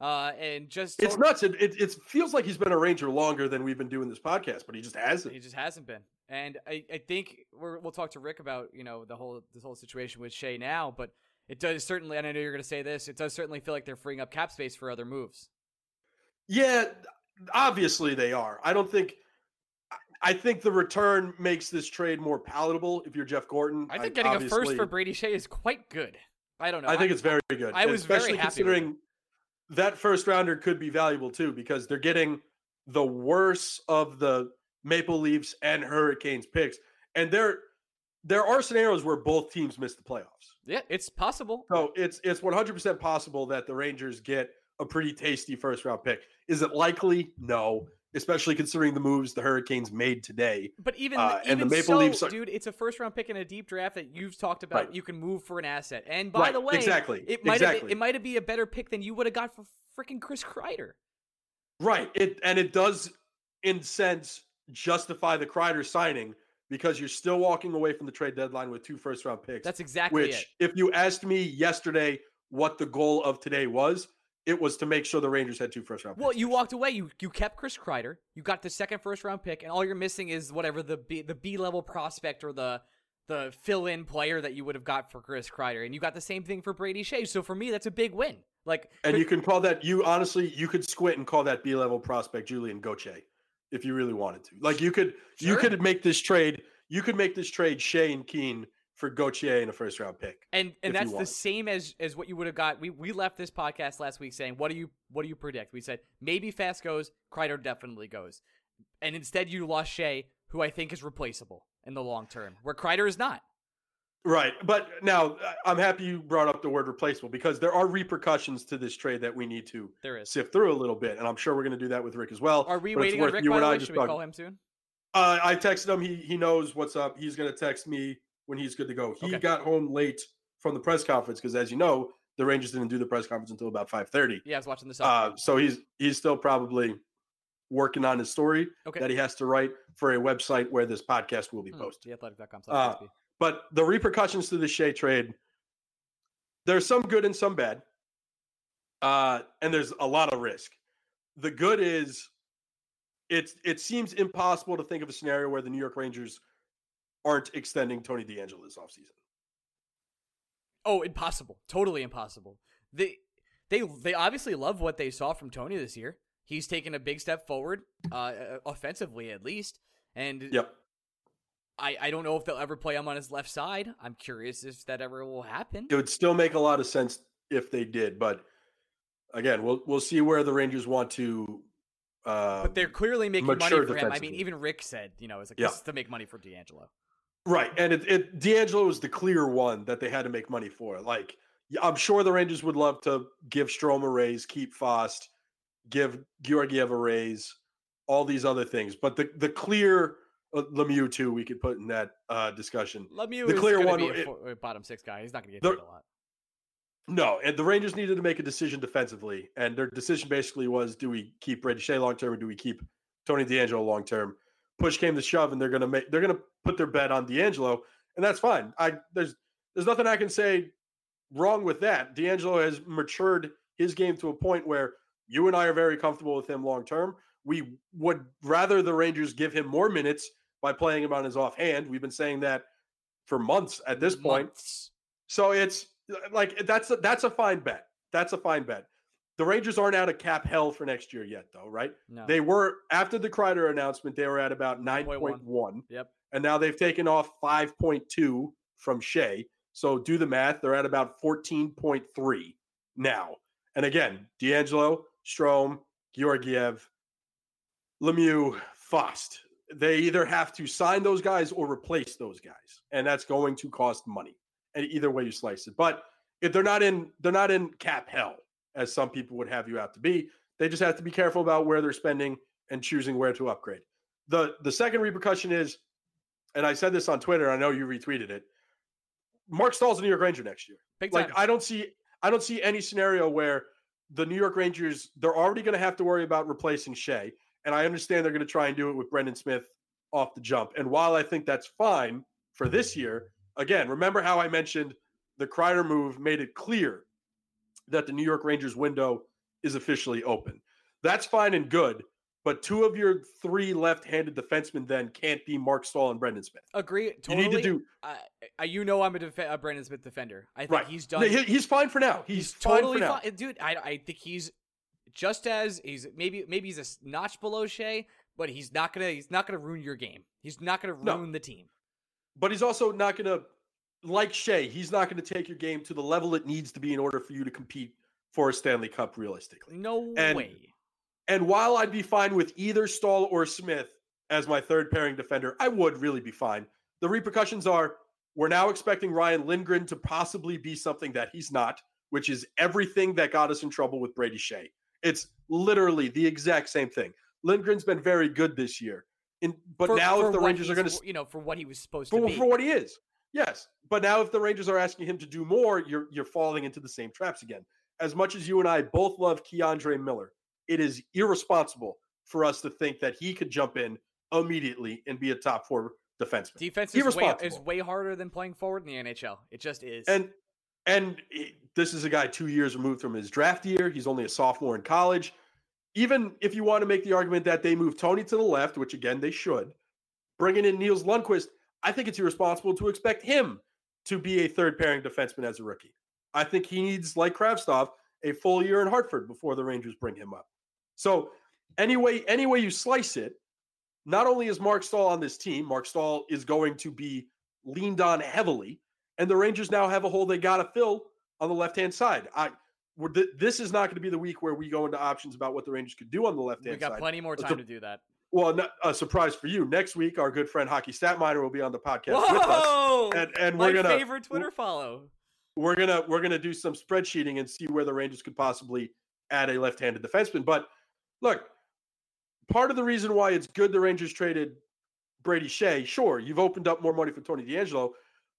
Uh, and just it's nuts. It, it, it feels like he's been a Ranger longer than we've been doing this podcast, but he just hasn't. He just hasn't been. And I, I think we will talk to Rick about you know the whole this whole situation with Skjei now, but it does certainly. And I know you're going to say this. It does certainly feel like they're freeing up cap space for other moves. Yeah, obviously they are. I don't think. I think the return makes this trade more palatable if you're Jeff Gorton. I think getting a first for Brady Skjei is quite good. I don't know. I think I, it's very good. I was especially very happy considering that first rounder could be valuable too because they're getting the worst of the Maple Leafs and Hurricanes picks, and there there are scenarios where both teams miss the playoffs. Yeah, it's possible. So it's it's 100 percent possible that the Rangers get a pretty tasty first round pick. Is it likely? No especially considering the moves the Hurricanes made today. But even, uh, even and the Maple so, Leafs, are, dude, it's a first round pick in a deep draft that you've talked about. Right. You can move for an asset, and by right. the way, exactly, it might exactly. have it might be a better pick than you would have got for freaking Chris Kreider. Right. It and it does, in sense, justify the Kreider signing because you're still walking away from the trade deadline with two first round picks. That's exactly which, it. if you asked me yesterday what the goal of today was, it was to make sure the Rangers had two first round picks. Well, you walked away. You you kept Chris Kreider. You got the second first round pick, and all you're missing is whatever the B, the B level prospect or the the fill in player that you would have got for Chris Kreider, and you got the same thing for Brady Skjei. So for me, that's a big win. Like, and you can call that you honestly you could squint and call that B level prospect Julien Gauthier if you really wanted to. Like you could sure. you could make this trade. You could make this trade Shane Keene for Gauthier in a first round pick. And and that's the same as as what you would have got. We we left this podcast last week saying, what do you what do you predict? We said maybe Fast goes, Kreider definitely goes. And instead you lost Skjei, who I think is replaceable in the long term, where Kreider is not. Right. But now I'm happy you brought up the word replaceable because there are repercussions to this trade that we need to there is. sift through a little bit. And I'm sure we're going to do that with Rick as well. Are we waiting on Rick, you by the way? Should we call him soon? Uh, I texted him. He, he knows what's up. He's going to text me when he's good to go. He okay. got home late from the press conference because, as you know, the Rangers didn't do the press conference until about 5.30. Yeah, I was watching this. Uh, so he's he's still probably working on his story okay. that he has to write for a website where this podcast will be hmm, posted. Mm, theathletic.com. Uh, but the repercussions to the Skjei trade, there's some good and some bad. Uh, and there's a lot of risk. The good is it's it seems impossible to think of a scenario where the New York Rangers aren't extending Tony DeAngelo this offseason. Oh, impossible. Totally impossible. They they they obviously love what they saw from Tony this year. He's taken a big step forward, uh, offensively at least. And yep. I, I don't know if they'll ever play him on his left side. I'm curious if that ever will happen. It would still make a lot of sense if they did, but again, we'll we'll see where the Rangers want to. Uh, but they're clearly making money for him. I mean, even Rick said, you know, it's like yeah. this is to make money for DeAngelo. Right, and it, it DeAngelo was the clear one that they had to make money for. Like, I'm sure the Rangers would love to give Strome a raise, keep Fast, give Georgiev a raise, all these other things. But the the clear uh, Lemieux too, we could put in that uh, discussion. Lemieux the clear one, it, bottom six guy. He's not going to get paid a lot. No, and the Rangers needed to make a decision defensively, and their decision basically was: do we keep Brady Skjei long term, or do we keep Tony DeAngelo long term? Push came to shove, and they're going to make they're going to put their bet on DeAngelo, and that's fine. I there's there's nothing I can say wrong with that. DeAngelo has matured his game to a point where you and I are very comfortable with him long term. We would rather the Rangers give him more minutes by playing him on his offhand. We've been saying that for months at this point. So it's like that's a, that's a fine bet. That's a fine bet. The Rangers aren't out of cap hell for next year yet, though, right? No. They were after the Kreider announcement. They were at about nine point one. Yep. And now they've taken off five point two from Skjei. So do the math. They're at about fourteen point three now. And again, DeAngelo, Strome, Georgiev, Lemieux, Fast. They either have to sign those guys or replace those guys, and that's going to cost money. And either way you slice it, but if they're not in, they're not in cap hell as some people would have you out to be. They just have to be careful about where they're spending and choosing where to upgrade. the The second repercussion is, and I said this on Twitter. I know you retweeted it. Marc Staal's a New York Ranger next year. Big like I don't see, I don't see any scenario where the New York Rangers they're already going to have to worry about replacing Skjei, And I understand they're going to try and do it with Brendan Smith off the jump. And while I think that's fine for this year, again, remember how I mentioned the Kreider move made it clear that the New York Rangers window is officially open. That's fine and good, but two of your three left-handed defensemen then can't be Marc Staal and Brendan Smith. Agree. Totally. You need to do. Uh, you know, I'm a, def- a Brendan Smith defender. I think right. he's done. He, he's fine for now. He's, he's totally fine, fine, dude. I, I think he's just as he's maybe maybe he's a notch below Skjei, but he's not gonna he's not gonna ruin your game. He's not gonna ruin no. the team. But he's also not gonna like Skjei. He's not gonna take your game to the level it needs to be in order for you to compete for a Stanley Cup realistically. No and, way. And while I'd be fine with either Staal or Smith as my third pairing defender, I would really be fine. The repercussions are we're now expecting Ryan Lindgren to possibly be something that he's not, which is everything that got us in trouble with Brady Skjei. It's literally the exact same thing. Lindgren's been very good this year. But for, now for if the Rangers are going to, you know, for what he was supposed for, to be, for what he is, yes. But now if the Rangers are asking him to do more, you're you're falling into the same traps again. As much as you and I both love K'Andre Miller, it is irresponsible for us to think that he could jump in immediately and be a top four defenseman. Defense is way, is way harder than playing forward in the NHL. It just is. And and this is a guy two years removed from his draft year. He's only a sophomore in college. Even if you want to make the argument that they move Tony to the left, which again they should, bringing in Nils Lundkvist, I think it's irresponsible to expect him to be a third pairing defenseman as a rookie. I think he needs, like Kravtsov, a full year in Hartford before the Rangers bring him up. So, anyway, any way you slice it, not only is Marc Staal on this team, Marc Staal is going to be leaned on heavily, and the Rangers now have a hole they got to fill on the left hand side. I this is not going to be the week where we go into options about what the Rangers could do on the left hand side. We got plenty more time to do that. Well, not, a surprise for you. Next week, our good friend Hockey Statminer will be on the podcast Whoa! with us, and, and we're gonna favorite Twitter follow. We're gonna we're gonna do some spreadsheeting and see where the Rangers could possibly add a left-handed defenseman. But look, part of the reason why it's good the Rangers traded Brady Skjei, sure, you've opened up more money for Tony DeAngelo,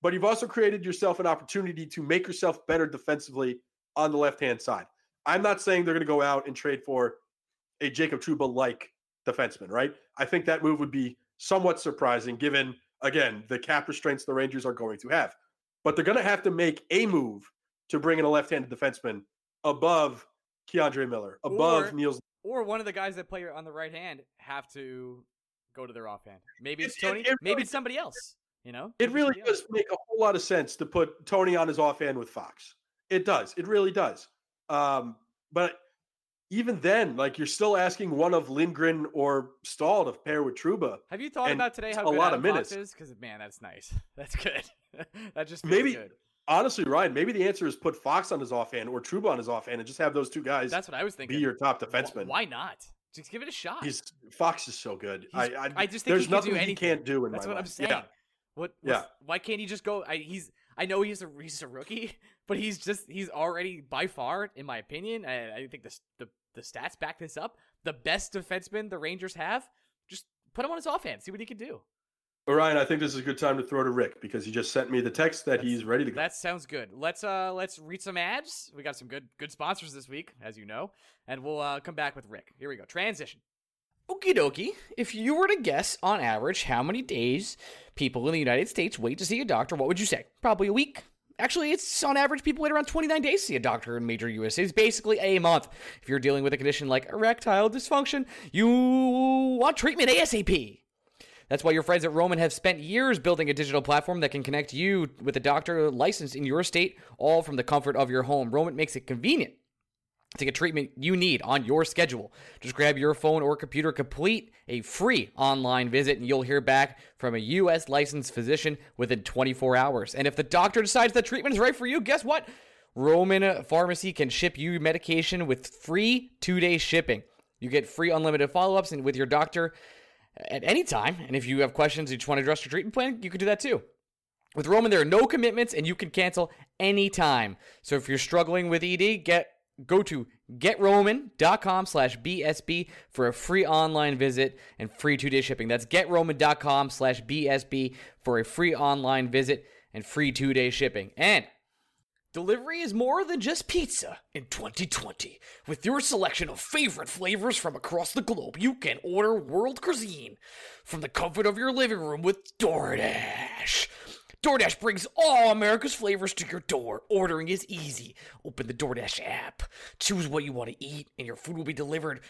but you've also created yourself an opportunity to make yourself better defensively on the left-hand side. I'm not saying they're going to go out and trade for a Jacob Trouba like defenseman, right? I think that move would be somewhat surprising given, again, the cap restraints the Rangers are going to have. But they're going to have to make a move to bring in a left handed defenseman above K'Andre Miller, above or, Nils. Or one of the guys that play on the right hand have to go to their offhand. Maybe it's, Tony, it, it maybe it's somebody else. You know, it really does make a whole lot of sense to put Tony on his offhand with Fox. It does. It really does. Um, but even then, like you're still asking one of Lindgren or Staal to pair with Trouba. Have you thought about today how a good lot Adam of minutes is? Because man, that's nice. That's good. that just maybe. Good. Honestly, Ryan, maybe the answer is put Fox on his offhand or Trouba on his offhand and just have those two guys. That's what I was thinking. Be your top defenseman. Why not? Just give it a shot. He's Fox is so good. I, I, I just think there's he nothing he can't do in That's what life. I'm saying. Yeah. What? Yeah. Why can't he just go? I, he's. I know he's a he's a rookie, but he's just he's already by far, in my opinion. I, I think the the the stats back this up. The best defenseman the Rangers have. Just put him on his offhand. See what he can do. All right, I think this is a good time to throw to Rick because he just sent me the text that That's, he's ready to go. That sounds good. Let's uh let's read some ads. We got some good good sponsors this week, as you know, and we'll uh, come back with Rick. Here we go. Transition. Okie dokie. If you were to guess on average how many days people in the United States wait to see a doctor, what would you say? Probably a week, Actually, it's on average, people wait around 29 days to see a doctor in major US cities, basically a month. If you're dealing with a condition like erectile dysfunction, you want treatment ASAP. That's why your friends at Roman have spent years building a digital platform that can connect you with a doctor licensed in your state, all from the comfort of your home. Roman makes it convenient to get treatment you need on your schedule. Just grab your phone or computer, complete a free online visit, and you'll hear back from a U.S. licensed physician within 24 hours. And if the doctor decides the treatment is right for you, guess what? Roman Pharmacy can ship you medication with free two day shipping. You get free unlimited follow ups with your doctor at any time. And if you have questions, you just want to address your treatment plan, you can do that too. With Roman, there are no commitments and you can cancel anytime. So if you're struggling with ED, get go to getroman.com slash bsb for a free online visit and free two-day shipping that's getroman.com slash bsb for a free online visit and free two-day shipping and Delivery is more than just pizza in 2020. With your selection of favorite flavors from across the globe, you can order world cuisine from the comfort of your living room with DoorDash. DoorDash brings all America's flavors to your door. Ordering is easy. Open the DoorDash app, choose what you want to eat, and your food will be delivered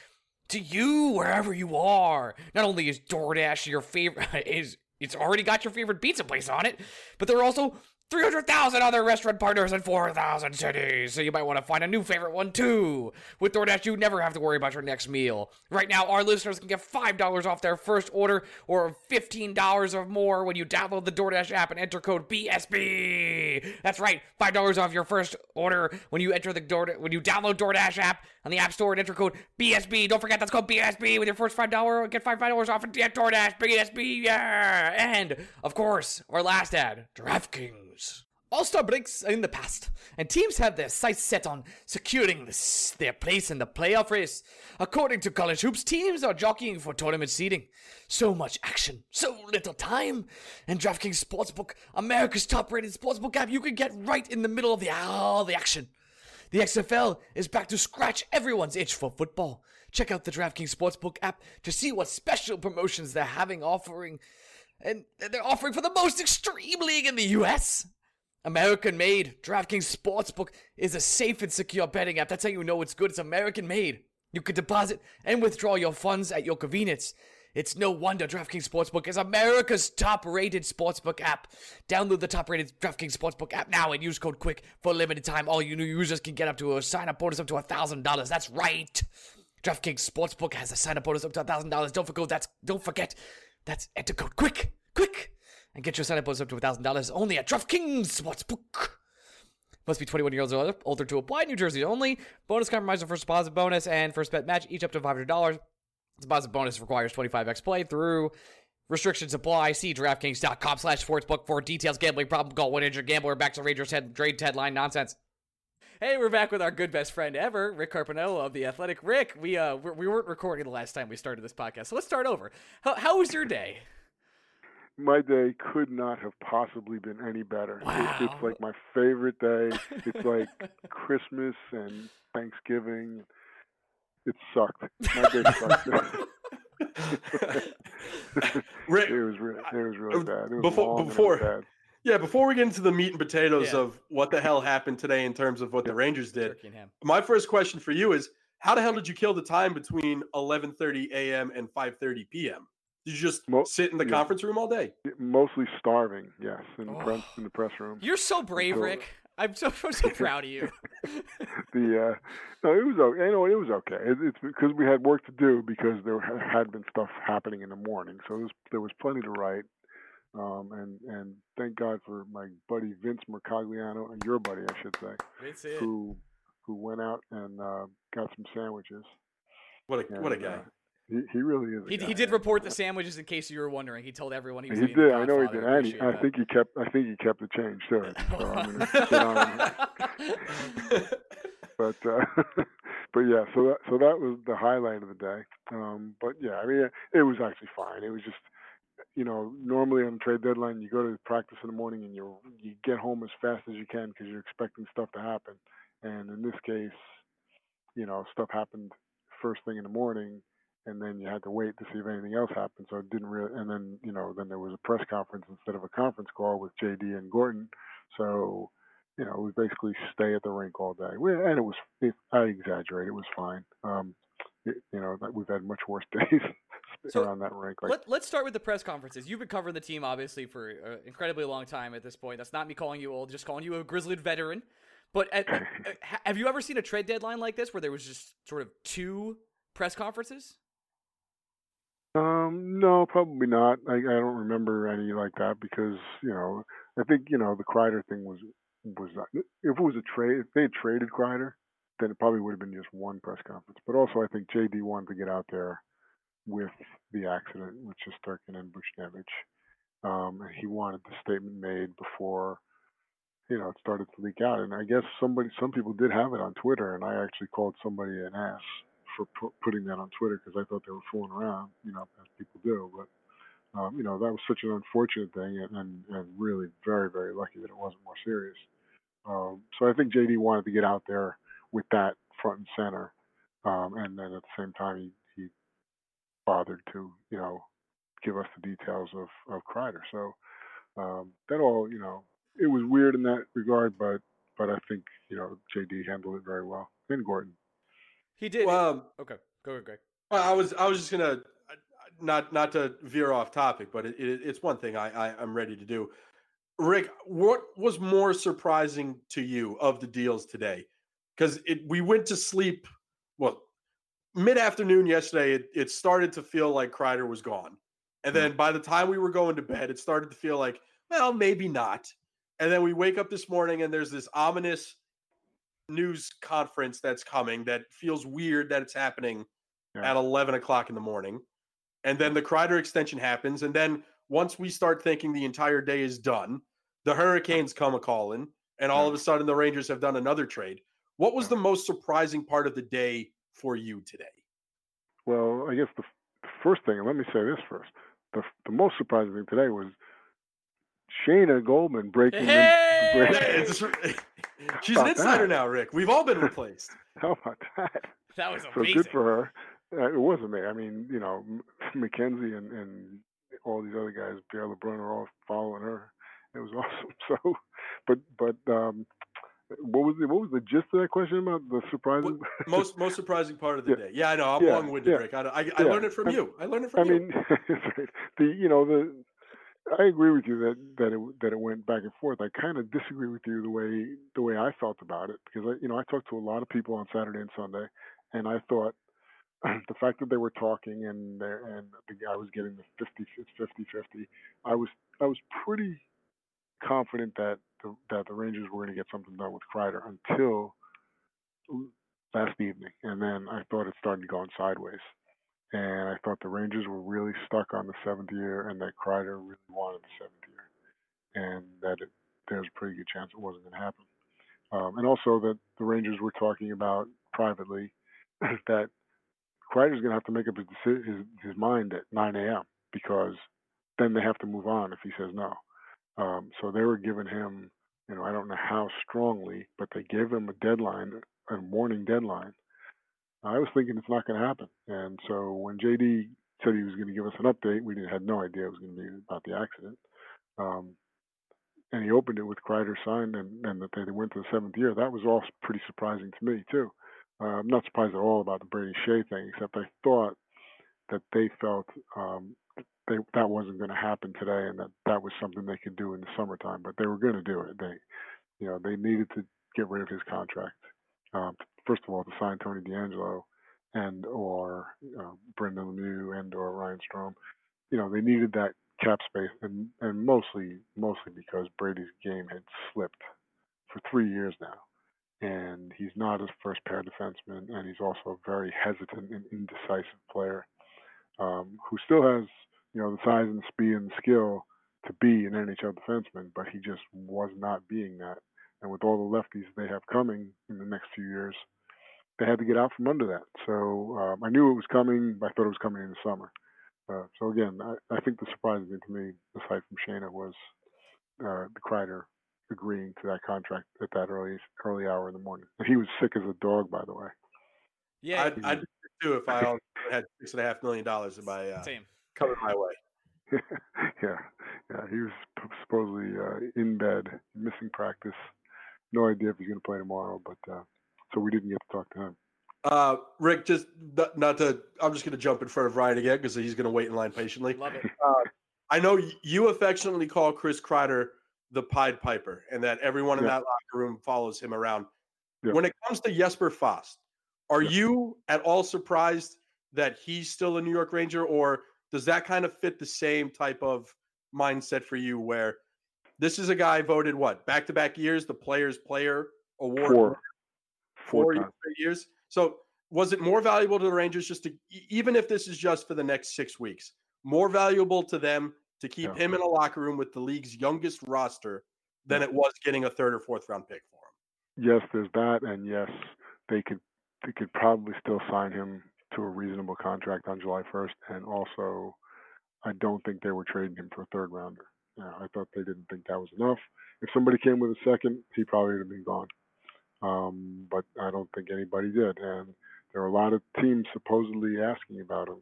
to you wherever you are. Not only is DoorDash your favorite is it's already got your favorite pizza place on it, but there are also 300,000 other restaurant partners in 4,000 cities, so you might want to find a new favorite one too. With DoorDash, you never have to worry about your next meal. Right now, our listeners can get $5 off their first order or $15 or more when you download the DoorDash app and enter code BSB. That's right, $5 off your first order when you enter the Door when you download DoorDash app on the App Store and enter code BSB. Don't forget that's code BSB with your first $5 get $5 off at DoorDash BSB. Yeah. And of course, our last ad, DraftKings. All Star breaks are in the past, and teams have their sights set on securing this, their place in the playoff race. According to College Hoops, teams are jockeying for tournament seeding. So much action, so little time. And DraftKings Sportsbook, America's top rated sportsbook app, you can get right in the middle of the, all the action. The XFL is back to scratch everyone's itch for football. Check out the DraftKings Sportsbook app to see what special promotions they're having offering. And they're offering for the most extreme league in the US. American made. DraftKings Sportsbook is a safe and secure betting app. That's how you know it's good. It's American made. You can deposit and withdraw your funds at your convenience. It's no wonder DraftKings Sportsbook is America's top rated sportsbook app. Download the top rated DraftKings Sportsbook app now and use code QUICK for a limited time. All you new users can get up to a sign up bonus up to $1,000. That's right. DraftKings Sportsbook has a sign up bonus up to $1,000. Don't forget, that's, don't forget, that's enter code QUICK. Quick! and get your sign up bonus up to $1,000 only at DraftKings Sportsbook. Must be 21 years old or older to apply. New Jersey only. Bonus compromise of first deposit bonus and first bet match, each up to $500. Deposit bonus requires 25x play through. Restrictions apply. See DraftKings.com slash sportsbook for details. Gambling problem, call 1-800 Gambler. Back to Rangers head trade headline nonsense. Hey, we're back with our good best friend ever, Rick Carpiniello of The Athletic. Rick, we uh we weren't recording the last time we started this podcast, so let's start over. How, how was your day? my day could not have possibly been any better. Wow. It, it's like my favorite day. It's like Christmas and Thanksgiving. It sucked. My day sucked. Rick, it was really, it was really bad. It was before, before, and it was bad. Yeah, before we get into the meat and potatoes Yeah. of what the hell happened today in terms of what the Rangers did, Turkey and ham. my first question for you is: How the hell did you kill the time between 11:30 a.m. and 5:30 p.m.? Did you just Mo- sit in the yeah. conference room all day? Mostly starving, yes, in the press Oh. in the press room. You're so brave, So- Rick. I'm so, I'm so proud of you. the uh no it was okay you know it was okay it, it's because we had work to do because there had been stuff happening in the morning so it was, there was plenty to write um and and thank god for my buddy vince Mercogliano and your buddy i should say who who went out and uh got some sandwiches What a what a guy! uh, he, he really is He, guy. he did report the sandwiches in case you were wondering. He told everyone he was he did i know he did and he, i think he kept i think he kept the change too so i'm gonna sit on him but uh, but yeah, so that so that was the highlight of the day. Um, but yeah, I mean, it, it was actually fine. It was just, you know, normally on the trade deadline, you go to practice in the morning and you you get home as fast as you can because you're expecting stuff to happen. And in this case, you know, stuff happened first thing in the morning, and then you had to wait to see if anything else happened. So it didn't really. And then you know, then there was a press conference instead of a conference call with JD and Gorton. So you know, we basically stay at the rink all day. And it was, it, I exaggerate, it was fine. Um, it, you know, we've had much worse days So, around that rink. Like, Let, let's start with the press conferences. You've been covering the team obviously for an incredibly long time at this point. That's not me calling you old, just calling you a grizzled veteran. But at, uh, have you ever seen a trade deadline like this where there was just sort of two press conferences? um, no, probably not. I, I don't remember any like that because, you know, I think, you know, the Kreider thing was, was not, if it was a trade, if they had traded Kreider, then it probably would have been just one press conference. But also, I think JD wanted to get out there with the accident with Shesterkin and Buchnevich. Um, and he wanted the statement made before, you know, it started to leak out. And I guess somebody, some people did have it on Twitter, and I actually called somebody an ass for pu- putting that on Twitter because I thought they were fooling around, you know, as people do. But um, you know, that was such an unfortunate thing, and, and, and really very, very lucky that it wasn't more serious. Um, so I think JD wanted to get out there with that front and center, um, and then at the same time he, he bothered to, you know, give us the details of of Kreider. So um, that all, you know, it was weird in that regard, but but I think you know JD handled it very well, and Gorton. He did. Well, um, okay, go ahead, Greg. Well, I was I was just gonna uh, not not to veer off topic, but it, it, it's one thing I, I I'm ready to do. Rick, what was more surprising to you of the deals today? Because it we went to sleep well mid afternoon yesterday. It it started to feel like Kreider was gone, and hmm. then by the time we were going to bed, it started to feel like well maybe not. And then we wake up this morning and there's this ominous news conference that's coming that feels weird that it's happening Yeah. at 11 o'clock in the morning. And then the Kreider extension happens. And then once we start thinking the entire day is done, the Hurricanes come a calling, and all of a sudden the Rangers have done another trade. What was the most surprising part of the day for you today? Well, I guess the, the first thing, and let me say this first. The, the most surprising thing today was Shayna Goldman breaking Hey! in. break- It's- She's an insider that? now, Rick. We've all been replaced. How about that? That was So good for her. Uh, it wasn't me. I mean, you know, M- McKenzie and, and all these other guys, Pierre LeBrun, are all following her. It was awesome. So, but but um, what was the what was the gist of that question about the surprising? Most most surprising part of the Yeah. day. Yeah, I know. I'm Yeah, long-winded, yeah. Rick. I, I, I learned it from you. I learned it from I you. I mean, the you know the I agree with you that that it that it went back and forth. I kind of disagree with you the way the way I felt about it because I you know I talked to a lot of people on Saturday and Sunday, and I thought the fact that they were talking and and the guy was getting the 50 50 50 I was I was pretty confident that the, that the Rangers were going to get something done with Kreider until last evening, and then I thought it started going sideways. and I thought the Rangers were really stuck on the seventh year, and that Kreider really wanted the seventh year, and that it, there's a pretty good chance it wasn't going to happen. Um, and also that the Rangers were talking about privately that Kreider's going to have to make up his, his his mind at 9 a.m. because then they have to move on if he says no. Um, so they were giving him, you know, I don't know how strongly, but they gave him a deadline, a warning deadline. I was thinking it's not going to happen, and so when JD said he was going to give us an update, we had no idea it was going to be about the accident. Um, and he opened it with Kreider signed and, and that they went to the seventh year. That was all pretty surprising to me too. Uh, I'm not surprised at all about the Brady Skjei thing, except I thought that they felt um, they that wasn't going to happen today, and that that was something they could do in the summertime. But they were going to do it. They, you know, they needed to get rid of his contract. Um, first of all, to sign Tony DeAngelo and or uh, Brendan Lemieux and or Ryan Strome. You know, they needed that cap space, and and mostly mostly because Brady's game had slipped for three years now, and he's not a first pair defenseman, and he's also a very hesitant and indecisive player um, who still has you know the size and speed and skill to be an NHL defenseman, but he just was not being that. And with all the lefties they have coming in the next few years, they had to get out from under that. So um, I knew it was coming. I thought it was coming in the summer. Uh, so again, I, I, think the surprising thing to me, aside from Shayna, was uh, the Kreider agreeing to that contract at that early early hour in the morning. And he was sick as a dog, by the way. Yeah, I'd, I'd do if I had six and a half million dollars in my uh, Same. Coming my way. yeah, yeah. He was supposedly uh, in bed, missing practice. No idea if he's going to play tomorrow, but uh, so we didn't get to talk to him. Uh, Rick, just not to, I'm just going to jump in front of Ryan again because he's going to wait in line patiently. Love it. Uh, I know you affectionately call Chris Kreider the Pied Piper, and that everyone in that locker room follows him around. When it comes to Jesper Fast, are you at all surprised that he's still a New York Ranger, or does that kind of fit the same type of mindset for you, where this is a guy voted what back to back years, the Players Player Award, four, four, four years. So was it more valuable to the Rangers just to, even if this is just for the next six weeks, more valuable to them to keep yeah. him in a locker room with the league's youngest roster than it was getting a third or fourth round pick for him? Yes, there's that, and yes, they could they could probably still sign him to a reasonable contract on July 1st, and also I don't think they were trading him for a third rounder. I thought they didn't think that was enough. If somebody came with a second, he probably would have been gone. Um, but I don't think anybody did. And there were a lot of teams supposedly asking about him,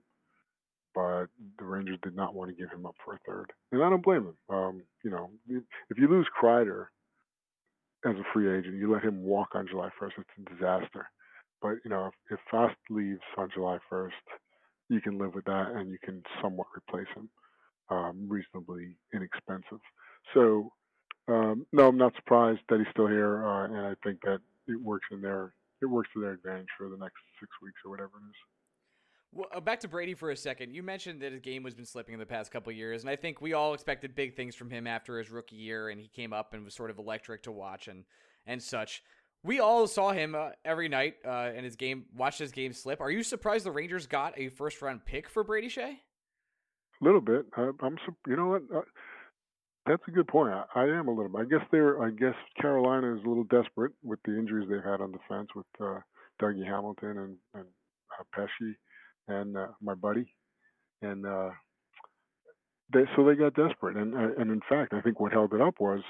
but the Rangers did not want to give him up for a third. And I don't blame them. Um, you know, if you lose Kreider as a free agent, you let him walk on July 1st, it's a disaster. But, you know, if, if Fast leaves on July 1st, you can live with that and you can somewhat replace him um, reasonably inexpensive. So um, no, I'm not surprised that he's still here, uh, and I think that it works in their it works to their advantage for the next six weeks or whatever it is. Well, uh, back to Brady for a second. You mentioned that his game has been slipping in the past couple years, and I think we all expected big things from him after his rookie year, and he came up and was sort of electric to watch and and such. We all saw him uh, every night uh, in his game, watched his game slip. Are you surprised the Rangers got a first round pick for Brady Skjei? A little bit. I, am you know what? Uh, that's a good point. I, I am a little bit. I guess they're. I guess Carolina is a little desperate with the injuries they've had on defense with uh, Dougie Hamilton and and uh, Pesce and uh, my buddy, and uh, they so they got desperate. And uh, and in fact, I think what held it up was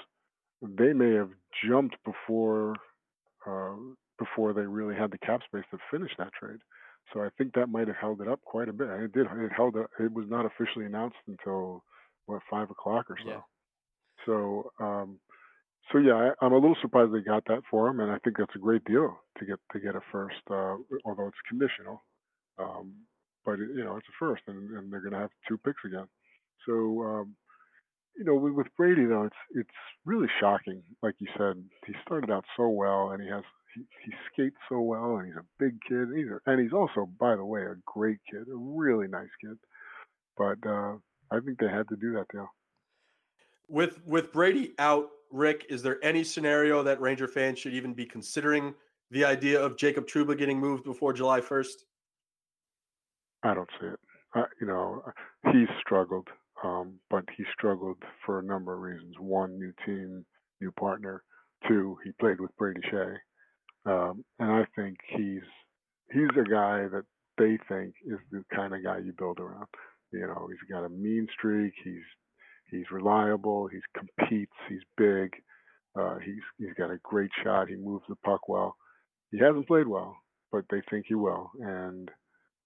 they may have jumped before uh, before they really had the cap space to finish that trade. So I think that might have held it up quite a bit. It did. It held up. It was not officially announced until what five o'clock or so. Yeah. So, um, so yeah, I, am a little surprised they got that for him, and I think that's a great deal to get to get a first, uh, although it's conditional. Um, but it, you know, it's a first, and, and they're going to have two picks again. So, um, you know, with, with Brady though, it's it's really shocking. Like you said, he started out so well, and he has he, he skates so well, and he's a big kid. And he's a, and he's also, by the way, a great kid, a really nice kid. But uh, I think they had to do that deal. With with Brady out, Rick, is there any scenario that Ranger fans should even be considering the idea of Jacob Trouba getting moved before July first? I don't see it. You know, he's struggled, um, but he struggled for a number of reasons. One, new team, new partner. Two, he played with Brady Skjei, um, and I think he's he's a guy that they think is the kind of guy you build around. You know, he's got a mean streak. He's he's reliable. He competes. He's big. Uh, he's he's got a great shot. He moves the puck well. He hasn't played well, but they think he will. And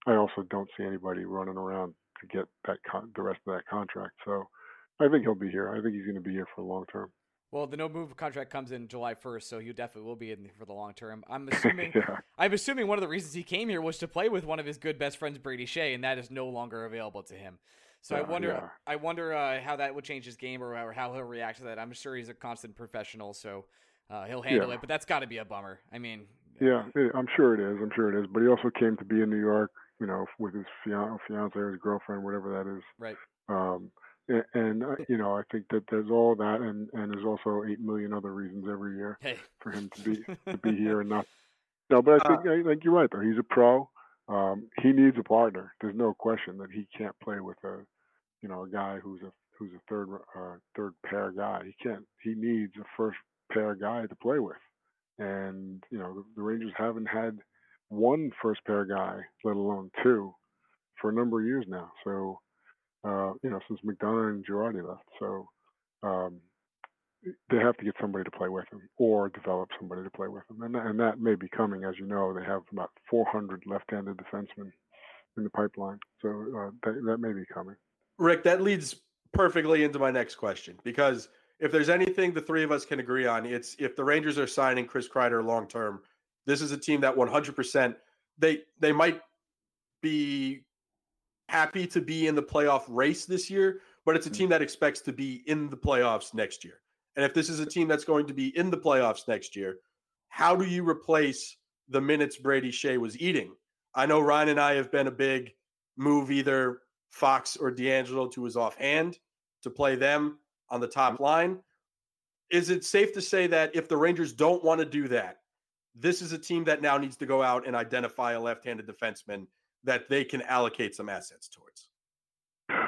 I also don't see anybody running around to get that con- the rest of that contract. So I think he'll be here. I think he's going to be here for the long term. Well, the no move contract comes in July 1st, so he definitely will be in for the long term. I'm assuming yeah. I'm assuming one of the reasons he came here was to play with one of his good best friends Brady Skjei, and that is no longer available to him. So I wonder yeah. I wonder uh, how that would change his game or, or, how he'll react to that. I'm sure he's a constant professional, so uh, he'll handle yeah. it, but that's got to be a bummer. I mean, yeah, I'm sure it is. I'm sure it is. But he also came to be in New York, you know, with his fiance, fiance or his girlfriend, whatever that is. Right. Um, and, uh, you know, I think that there's all that, and and there's also eight million other reasons every year hey. for him to be to be here and not. No, but I think uh, I think you're right though. He's a pro. Um, he needs a partner. There's no question that he can't play with a, you know, a guy who's a who's a third uh, third pair guy. He can't. He needs a first pair guy to play with. And you know, the, the Rangers haven't had one first pair guy, let alone two, for a number of years now. So uh, you know, since McDonagh and Girardi left. So um, they have to get somebody to play with him or develop somebody to play with him. And, and that may be coming. As you know, they have about 400 left-handed defensemen in the pipeline. So uh, that, that may be coming. Rick, that leads perfectly into my next question because if there's anything the three of us can agree on, it's if the Rangers are signing Chris Kreider long term, this is a team that 100% they they might be happy to be in the playoff race this year, but it's a hmm. team that expects to be in the playoffs next year. And if this is a team that's going to be in the playoffs next year, how do you replace the minutes Brady Skjei was eating? I know Ryan and I have been a big move either Fox or DeAngelo to his offhand to play them on the top line. Is it safe to say that if the Rangers don't want to do that, this is a team that now needs to go out and identify a left handed defenseman that they can allocate some assets towards?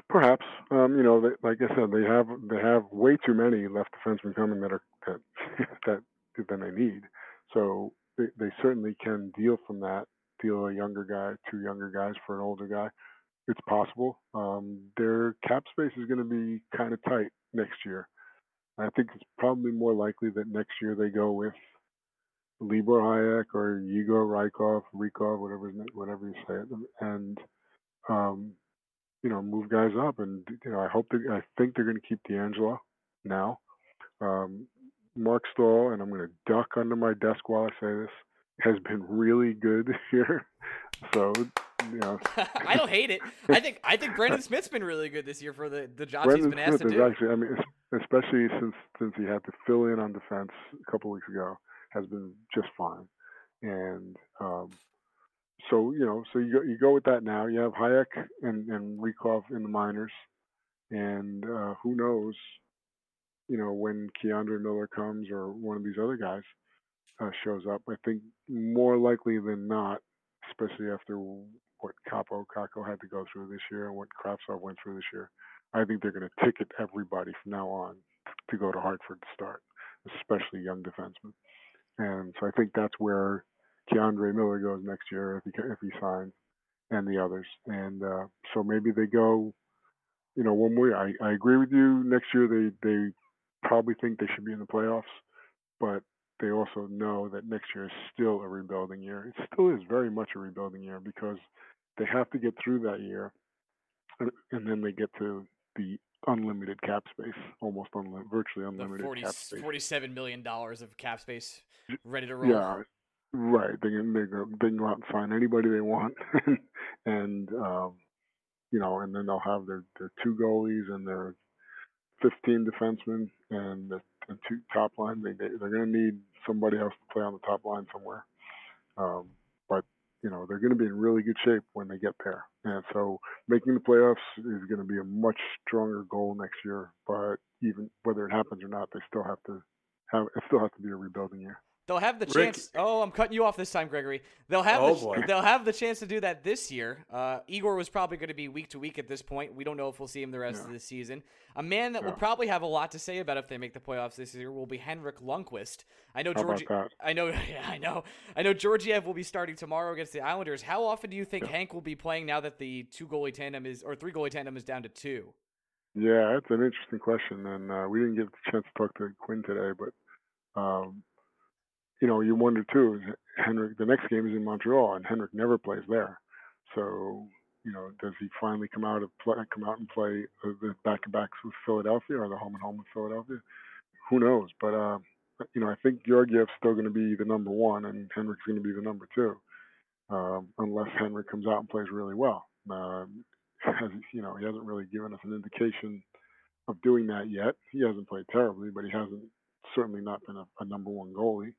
Perhaps, um, you know, they, like I said, they have they have way too many left defensemen coming that are that that than they need. So they, they certainly can deal from that, deal a younger guy, two younger guys for an older guy. It's possible. Um, their cap space is going to be kind of tight next year. I think it's probably more likely that next year they go with Libor Hajek or Yegor Rykov, Rykov, whatever whatever you say it, and um, you know move guys up. And you know I hope that I think they're going to keep DeAngelo now. Um, Marc Staal, and I'm going to duck under my desk while I say this, has been really good here. So you know, I don't hate it. I think I think Brendan Smith's been really good this year for the the jobs Brendan he's been asked Smith to do. Actually, I mean, especially since since he had to fill in on defense a couple weeks ago has been just fine. And um, so you know, so you go you go with that now. You have Hajek and and Rykov in the minors, and uh, who knows, you know, when K'Andre Miller comes or one of these other guys uh, shows up. I think more likely than not, especially after what Kaapo Kakko had to go through this year and what Kravtsov went through this year, I think they're going to ticket everybody from now on to go to Hartford to start, especially young defensemen. And so I think that's where K'Andre Miller goes next year if he if he signs, and the others. And uh, so maybe they go, you know, one way. I, I agree with you. Next year they they probably think they should be in the playoffs, but they also know that next year is still a rebuilding year. It still is very much a rebuilding year because they have to get through that year, and then they get to the unlimited cap space, almost unlimited, virtually unlimited 40, cap space. Forty-seven million dollars of cap space ready to roll. Yeah, right. They can they can, they can go out and find anybody they want, and um, you know, and then they'll have their their two goalies and their fifteen defensemen and the, the two top line. They, they they're going to need somebody else to play on the top line somewhere. Um, you know they're going to be in really good shape when they get there. And so making the playoffs is going to be a much stronger goal next year. But even whether it happens or not, they still have to have it still has to be a rebuilding year. They'll have the Rick. chance. Oh, I'm cutting you off this time, Gregory. They'll have oh, the, boy. they'll have the chance to do that this year. Uh, Igor was probably going to be week to week at this point. We don't know if we'll see him the rest yeah. of the season. A man that yeah. will probably have a lot to say about if they make the playoffs this year will be Henrik Lundqvist. I know Georgi- I know. Yeah, I know. I know Georgiev will be starting tomorrow against the Islanders. How often do you think yeah. Hank will be playing now that the two goalie tandem is or three goalie tandem is down to two? Yeah, that's an interesting question, and uh, we didn't get the chance to talk to Quinn today, but um, you know, you wonder too. Henrik, the next game is in Montreal, and Henrik never plays there. So, you know, does he finally come out of play, come out and play the back-to-backs with Philadelphia or the home and home with Philadelphia? Who knows? But uh, you know, I think Georgiev's still going to be the number one, and Henrik's going to be the number two, um, unless Henrik comes out and plays really well. Um, has, you know, he hasn't really given us an indication of doing that yet. He hasn't played terribly, but he hasn't certainly not been a, a number one goalie.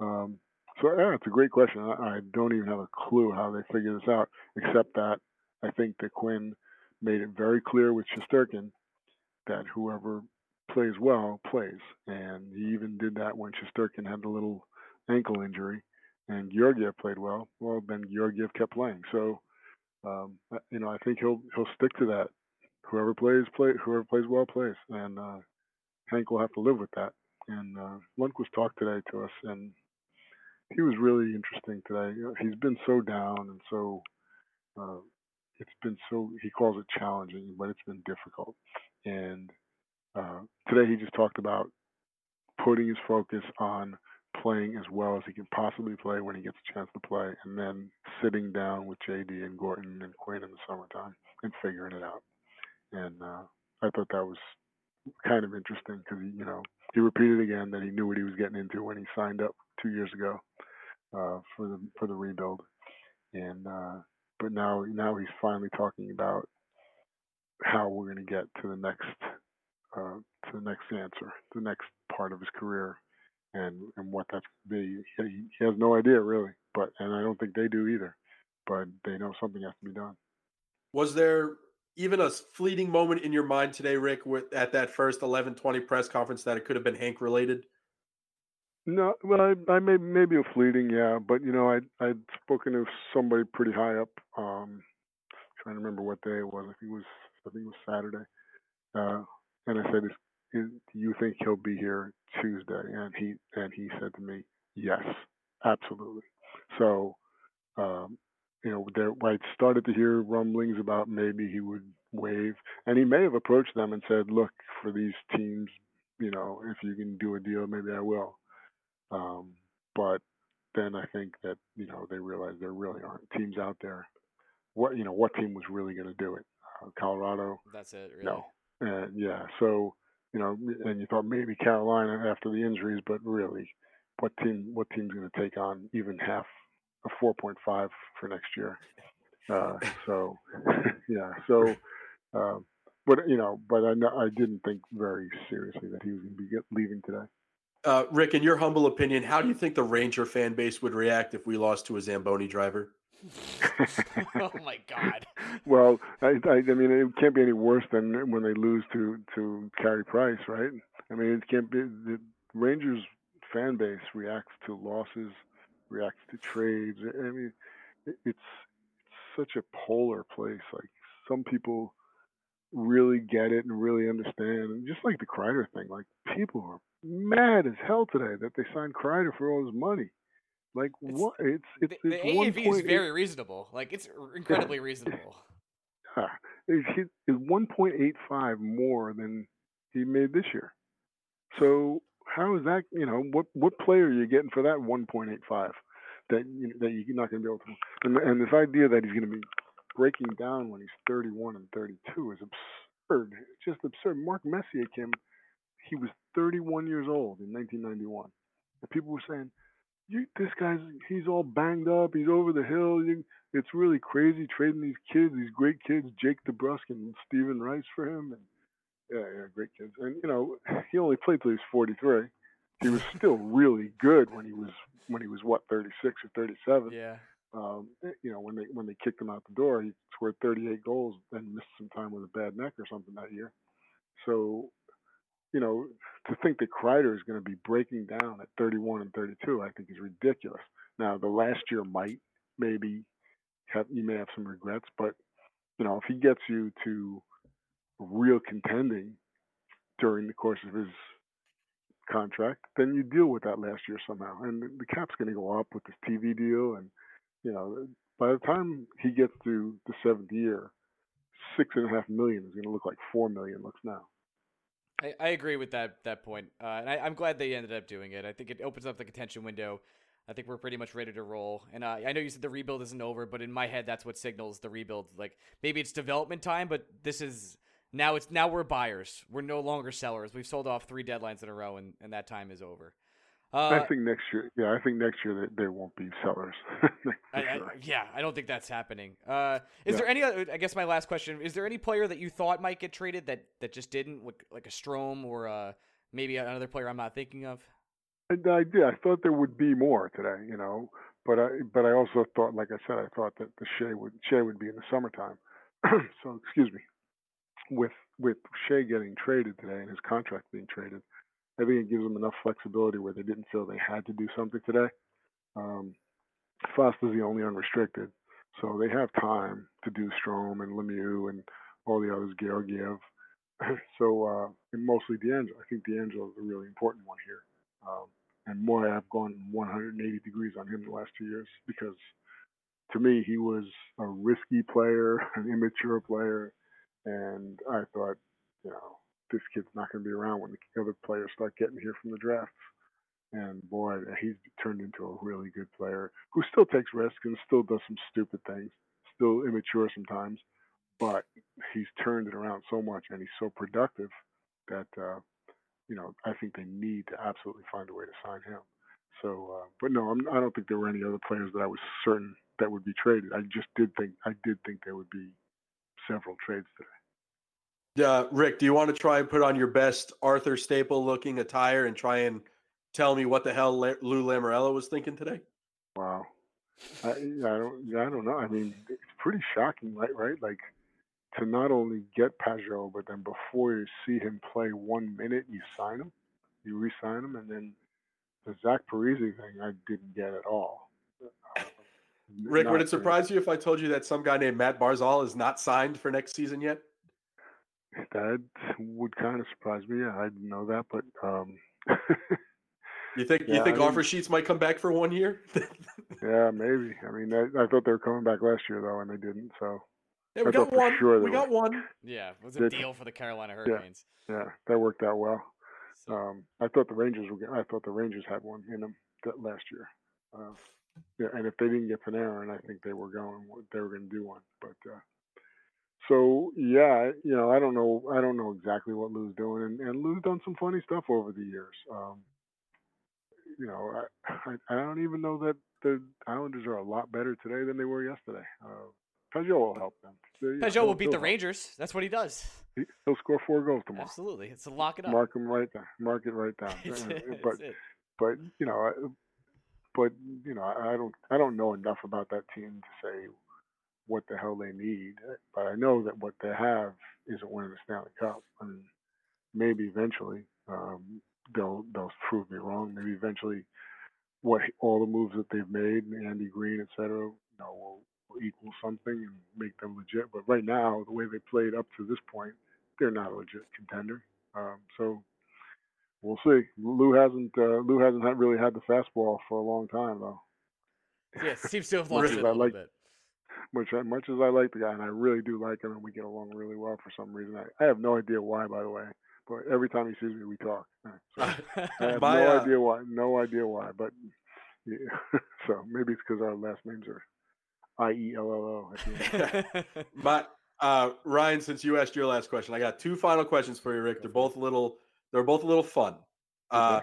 Um, so yeah, it's a great question. I, I, don't even have a clue how they figure this out, except that I think that Quinn made it very clear with Shesterkin that whoever plays well plays, and he even did that when Shesterkin had the little ankle injury, and Georgiev played well. Well, then Georgiev kept playing. So, um, you know, I think he'll he'll stick to that. Whoever plays, play. Whoever plays well plays, and uh, Hank will have to live with that. And uh, Lundqvist talked today to us, and he was really interesting today. He's been so down and so uh, it's been so he calls it challenging, but it's been difficult. And uh, today he just talked about putting his focus on playing as well as he can possibly play when he gets a chance to play, and then sitting down with JD and Gorton and Quinn in the summertime and figuring it out. And uh, I thought that was kind of interesting because you know he repeated again that he knew what he was getting into when he signed up two years ago uh, for the for the rebuild, and uh, but now now he's finally talking about how we're going to get to the next uh, to the next answer, the next part of his career, and and what that's going to be. He, he has no idea really, but and I don't think they do either, but they know something has to be done. Was there even a fleeting moment in your mind today, Rick, with, at that first 11:20 press conference that it could have been Hank related? No, well, I, I may maybe a fleeting, yeah, but you know, I I'd spoken to somebody pretty high up. Um, trying to remember what day it was. I think it was I think it was Saturday. Uh, and I said, is, is, "Do you think he'll be here Tuesday?" And he and he said to me, "Yes, absolutely." So, um, you know, there I started to hear rumblings about maybe he would waive, and he may have approached them and said, "Look, for these teams, you know, if you can do a deal, maybe I will." Um, but then I think that you know they realized there really aren't teams out there. What you know, what team was really going to do it? Uh, Colorado. That's it. Really. No. Uh, yeah. So you know, and you thought maybe Carolina after the injuries, but really, what team? What team's going to take on even half a 4.5 for next year? Uh, so yeah. So. Uh, but you know, but I, I didn't think very seriously that he was going to be leaving today. Uh, Rick, in your humble opinion, how do you think the Ranger fan base would react if we lost to a Zamboni driver? oh my God! Well, I, I, I, mean, it can't be any worse than when they lose to to Carey Price, right? I mean, it can't be. The Rangers fan base reacts to losses, reacts to trades. I mean, it, it's it's such a polar place. Like some people really get it and really understand, and just like the Kreider thing, like people are mad as hell today that they signed Kreider for all his money. Like it's, what? It's it's, the, it's the AAV is very reasonable. Like it's incredibly reasonable. Yeah, it's, it's one point eight five more than he made this year. So how is that? You know, what what player are you getting for that one point eight five? That you, that you're not going to be able to. And, and this idea that he's going to be breaking down when he's 31 and 32 is absurd. It's just absurd. Mark Messier came he was 31 years old in 1991. And people were saying, this guy's, he's all banged up. He's over the hill. You, it's really crazy trading these kids, these great kids, Jake DeBrusk and Steven Rice for him. And yeah, yeah, great kids. And, you know, he only played till he was 43. He was still really good when he was, when he was what, 36 or 37. Yeah. Um, eh, you know, when they when they kicked him out the door, he scored 38 goals, then missed some time with a bad neck or something that year. So you know, to think that Kreider is going to be breaking down at 31 and 32, I think is ridiculous. Now, the last year might maybe have you may have some regrets, but you know, if he gets you to real contending during the course of his contract, then you deal with that last year somehow. And the cap's going to go up with this TV deal, and you know, by the time he gets to the seventh year, six and a half million is going to look like four million looks now. I, I agree with that that point, uh, and I, am glad they ended up doing it. I think it opens up the contention window. I think we're pretty much ready to roll. And uh, I know you said the rebuild isn't over, but in my head, that's what signals the rebuild. Like maybe it's development time, but this is now. It's now we're buyers. We're no longer sellers. We've sold off three deadlines in a row, and, and that time is over. Uh, I think next year, yeah, I think next year they won't be sellers. I, I, yeah, I don't think that's happening. Uh, is yeah. there any? Other, I guess my last question: Is there any player that you thought might get traded that that just didn't, like, like a Strome or uh, maybe another player I'm not thinking of? I, I did. I thought there would be more today, you know, but I but I also thought, like I said, I thought that the Skjei would Skjei would be in the summertime. so excuse me, with with Skjei getting traded today and his contract being traded I think it gives them enough flexibility where they didn't feel they had to do something today. Um, Foster's the only unrestricted, so they have time to do Strome and Lemieux and all the others, Georgiev. so uh, and mostly DeAngelo. I think DeAngelo is a really important one here. Um, and more, I've gone 180 degrees on him the last two years because to me he was a risky player, an immature player, and I thought, you know, this kid's not going to be around when the other players start getting here from the drafts. And boy, he's turned into a really good player who still takes risks and still does some stupid things, still immature sometimes, but he's turned it around so much and he's so productive that, uh, you know, I think they need to absolutely find a way to sign him. So, uh, but no, I'm, I don't think there were any other players that I was certain that would be traded. I just did think I did think there would be several trades today. Uh, Rick, do you want to try and put on your best Arthur Staple looking attire and try and tell me what the hell Lou Lamoriello was thinking today? Wow. I, I don't. I don't know. I mean, it's pretty shocking, right? Right? Like to not only get Pageau, but then before you see him play one minute, you sign him, you re-sign him, and then the Zach Parise thing, I didn't get at all. Uh, Rick, would it surprise you if I told you that some guy named Matt Barzal is not signed for next season yet? That would kind of surprise me. Yeah, I didn't know that, but um, you think yeah, you think I offer sheets might come back for one year? yeah, maybe. I mean, I, I, thought they were coming back last year though, and they didn't. So yeah, we I got one. Sure we got one. Yeah, it was a deal for the Carolina Hurricanes. Yeah, yeah that worked out well. So. Um, I thought the Rangers were. I thought the Rangers had one in them that last year. Uh, yeah, and if they didn't get Panarin, I think they were going. They were going to do one, but. Uh, so yeah, you know, I don't know, I don't know exactly what Lou's doing, and, and Lou's done some funny stuff over the years. Um, you know, I, I, I don't even know that the Islanders are a lot better today than they were yesterday. Uh, will help them. Pageau will beat the Rangers. That's what he does. He, will score four goals tomorrow. Absolutely, it's a lock it up. Mark him right there. Mark it right down. but but you know, but you know, I don't I don't know enough about that team to say what the hell they need. But I know that what they have isn't winning the Stanley Cup. I mean, maybe eventually um, they'll they'll prove me wrong. Maybe eventually, what all the moves that they've made, Andy Greene, et cetera, you know, will, will equal something and make them legit. But right now, the way they played up to this point, they're not a legit contender. Um, so we'll see. Lou hasn't uh, Lou hasn't really had the fastball for a long time though. Yeah, seems to have lost it a little like, bit much much as I like the guy, and I really do like him, and we get along really well for some reason. I, I have no idea why, by the way, but every time he sees me, we talk. So I have My, no uh, idea why, no idea why, but yeah. so maybe it's because our last names are I E L L O. But uh, Ryan, since you asked your last question, I got two final questions for you, Rick. They're both a little, they're both a little fun. Uh,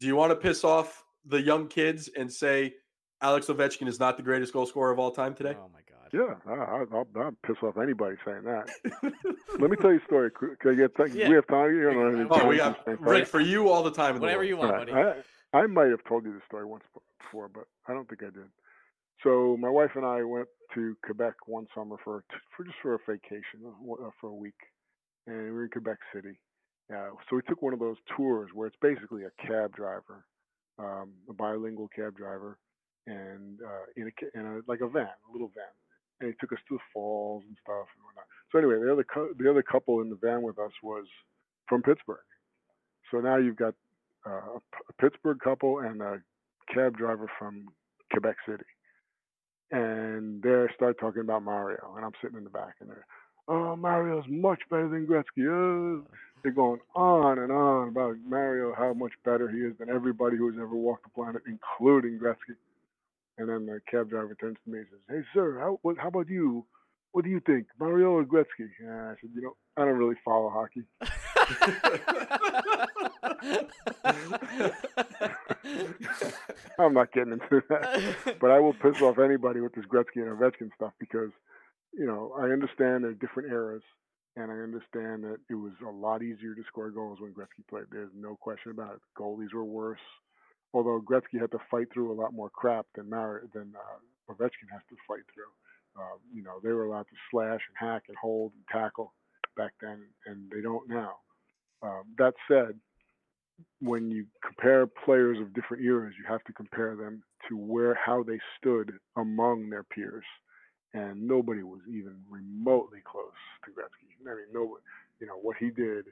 do you want to piss off the young kids and say Alex Ovechkin is not the greatest goal scorer of all time today? Oh my yeah, I, will I'll piss off anybody saying that. Let me tell you a story. Can I get? Yeah. We have time. You know, oh, we got Rick for you all the time. Whatever you want, buddy. I, I might have told you this story once before, but I don't think I did. So my wife and I went to Quebec one summer for for just for a vacation uh, uh, for a week, and we were in Quebec City. Uh, so we took one of those tours where it's basically a cab driver, um, a bilingual cab driver, and uh, in a in a like a van, a little van, and he took us to the falls and stuff and whatnot. So anyway, the other the other couple in the van with us was from Pittsburgh. So now you've got uh, a Pittsburgh couple and a cab driver from Quebec City, and they start talking about Mario, and I'm sitting in the back, and they're, oh, Mario's much better than Gretzky. Oh. They're going on and on about Mario, how much better he is than everybody who's ever walked the planet, including Gretzky. And then the cab driver turns to me and says, "Hey, sir, how what, how about you? What do you think, Mario or Gretzky?" And I said, "You know, I don't really follow hockey." I'm not getting into that, but I will piss off anybody with this Gretzky and Ovechkin stuff because, you know, I understand they're different eras, and I understand that it was a lot easier to score goals when Gretzky played. There's no question about it. Goalies were worse, although Gretzky had to fight through a lot more crap than Mar- than uh, Ovechkin has to fight through. Uh, you know, they were allowed to slash and hack and hold and tackle back then, and they don't now. Um, that said, when you compare players of different eras, you have to compare them to where how they stood among their peers, and nobody was even remotely close to Gretzky. I mean, no, you know what he did,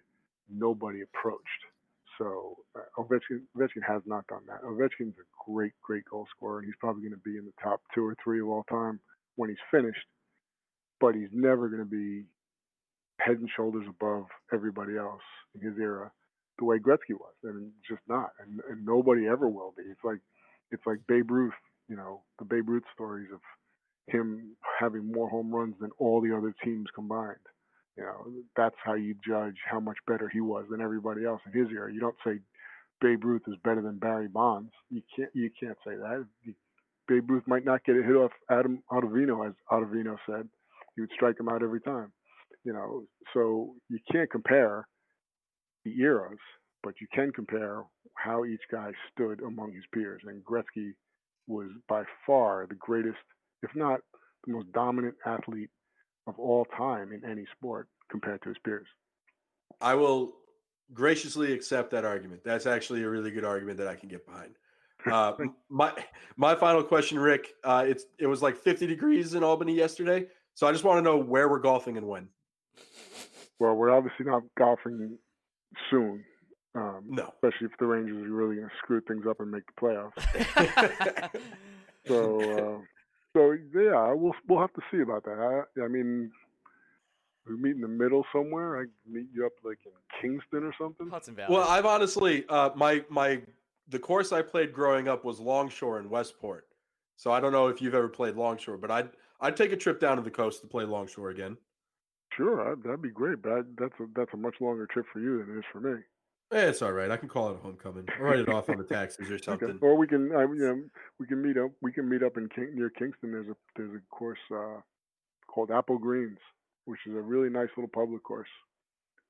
nobody approached. So uh, Ovechkin, Ovechkin has not done that. Ovechkin's a great, great goal scorer, and he's probably going to be in the top two or three of all time when he's finished. But he's never going to be head and shoulders above everybody else in his era the way Gretzky was, and just not, and, and nobody ever will be. It's like it's like Babe Ruth, you know, the Babe Ruth stories of him having more home runs than all the other teams combined. You know, that's how you judge how much better he was than everybody else in his era. You don't say Babe Ruth is better than Barry Bonds. You can't you can't say that. Babe Ruth might not get a hit off Adam Ottavino, as Ottavino said. He would strike him out every time. You know, so you can't compare the eras, but you can compare how each guy stood among his peers. And Gretzky was by far the greatest, if not the most dominant athlete of all time in any sport compared to his peers. I will graciously accept that argument. That's actually a really good argument that I can get behind. Uh, my my final question, Rick. Uh, it's it was like 50 degrees in Albany yesterday, so I just want to know where we're golfing and when. Well, we're obviously not golfing soon. Um, no, especially if the Rangers are really going to screw things up and make the playoffs. so, uh, so yeah, we'll we'll have to see about that. I, I mean, we meet in the middle somewhere. I meet you up like in Kingston or something. Hudson Valley. Well, I've honestly, uh, my my the course I played growing up was Longshore in Westport. So I don't know if you've ever played Longshore, but I'd I'd take a trip down to the coast to play Longshore again. Sure, that'd be great, but I, that's a that's a much longer trip for you than it is for me. Eh, it's all right. I can call it a homecoming. I'll write it off on the taxes or something. Okay. Or we can, I, you know, we can meet up. We can meet up in King, near Kingston. There's a there's a course uh, called Apple Greens, which is a really nice little public course,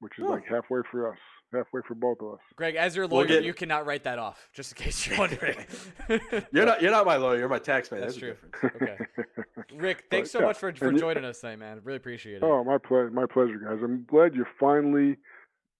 which is oh. like halfway for us halfway for both of us. Greg, as your lawyer, we'll get... you cannot write that off. Just in case you're wondering. you're not. You're not my lawyer. You're my tax man. That's, That's true. Okay. Rick, thanks so yeah. much for, for joining us today, man. Really appreciate it. Oh, my pleasure. My pleasure, guys. I'm glad you're finally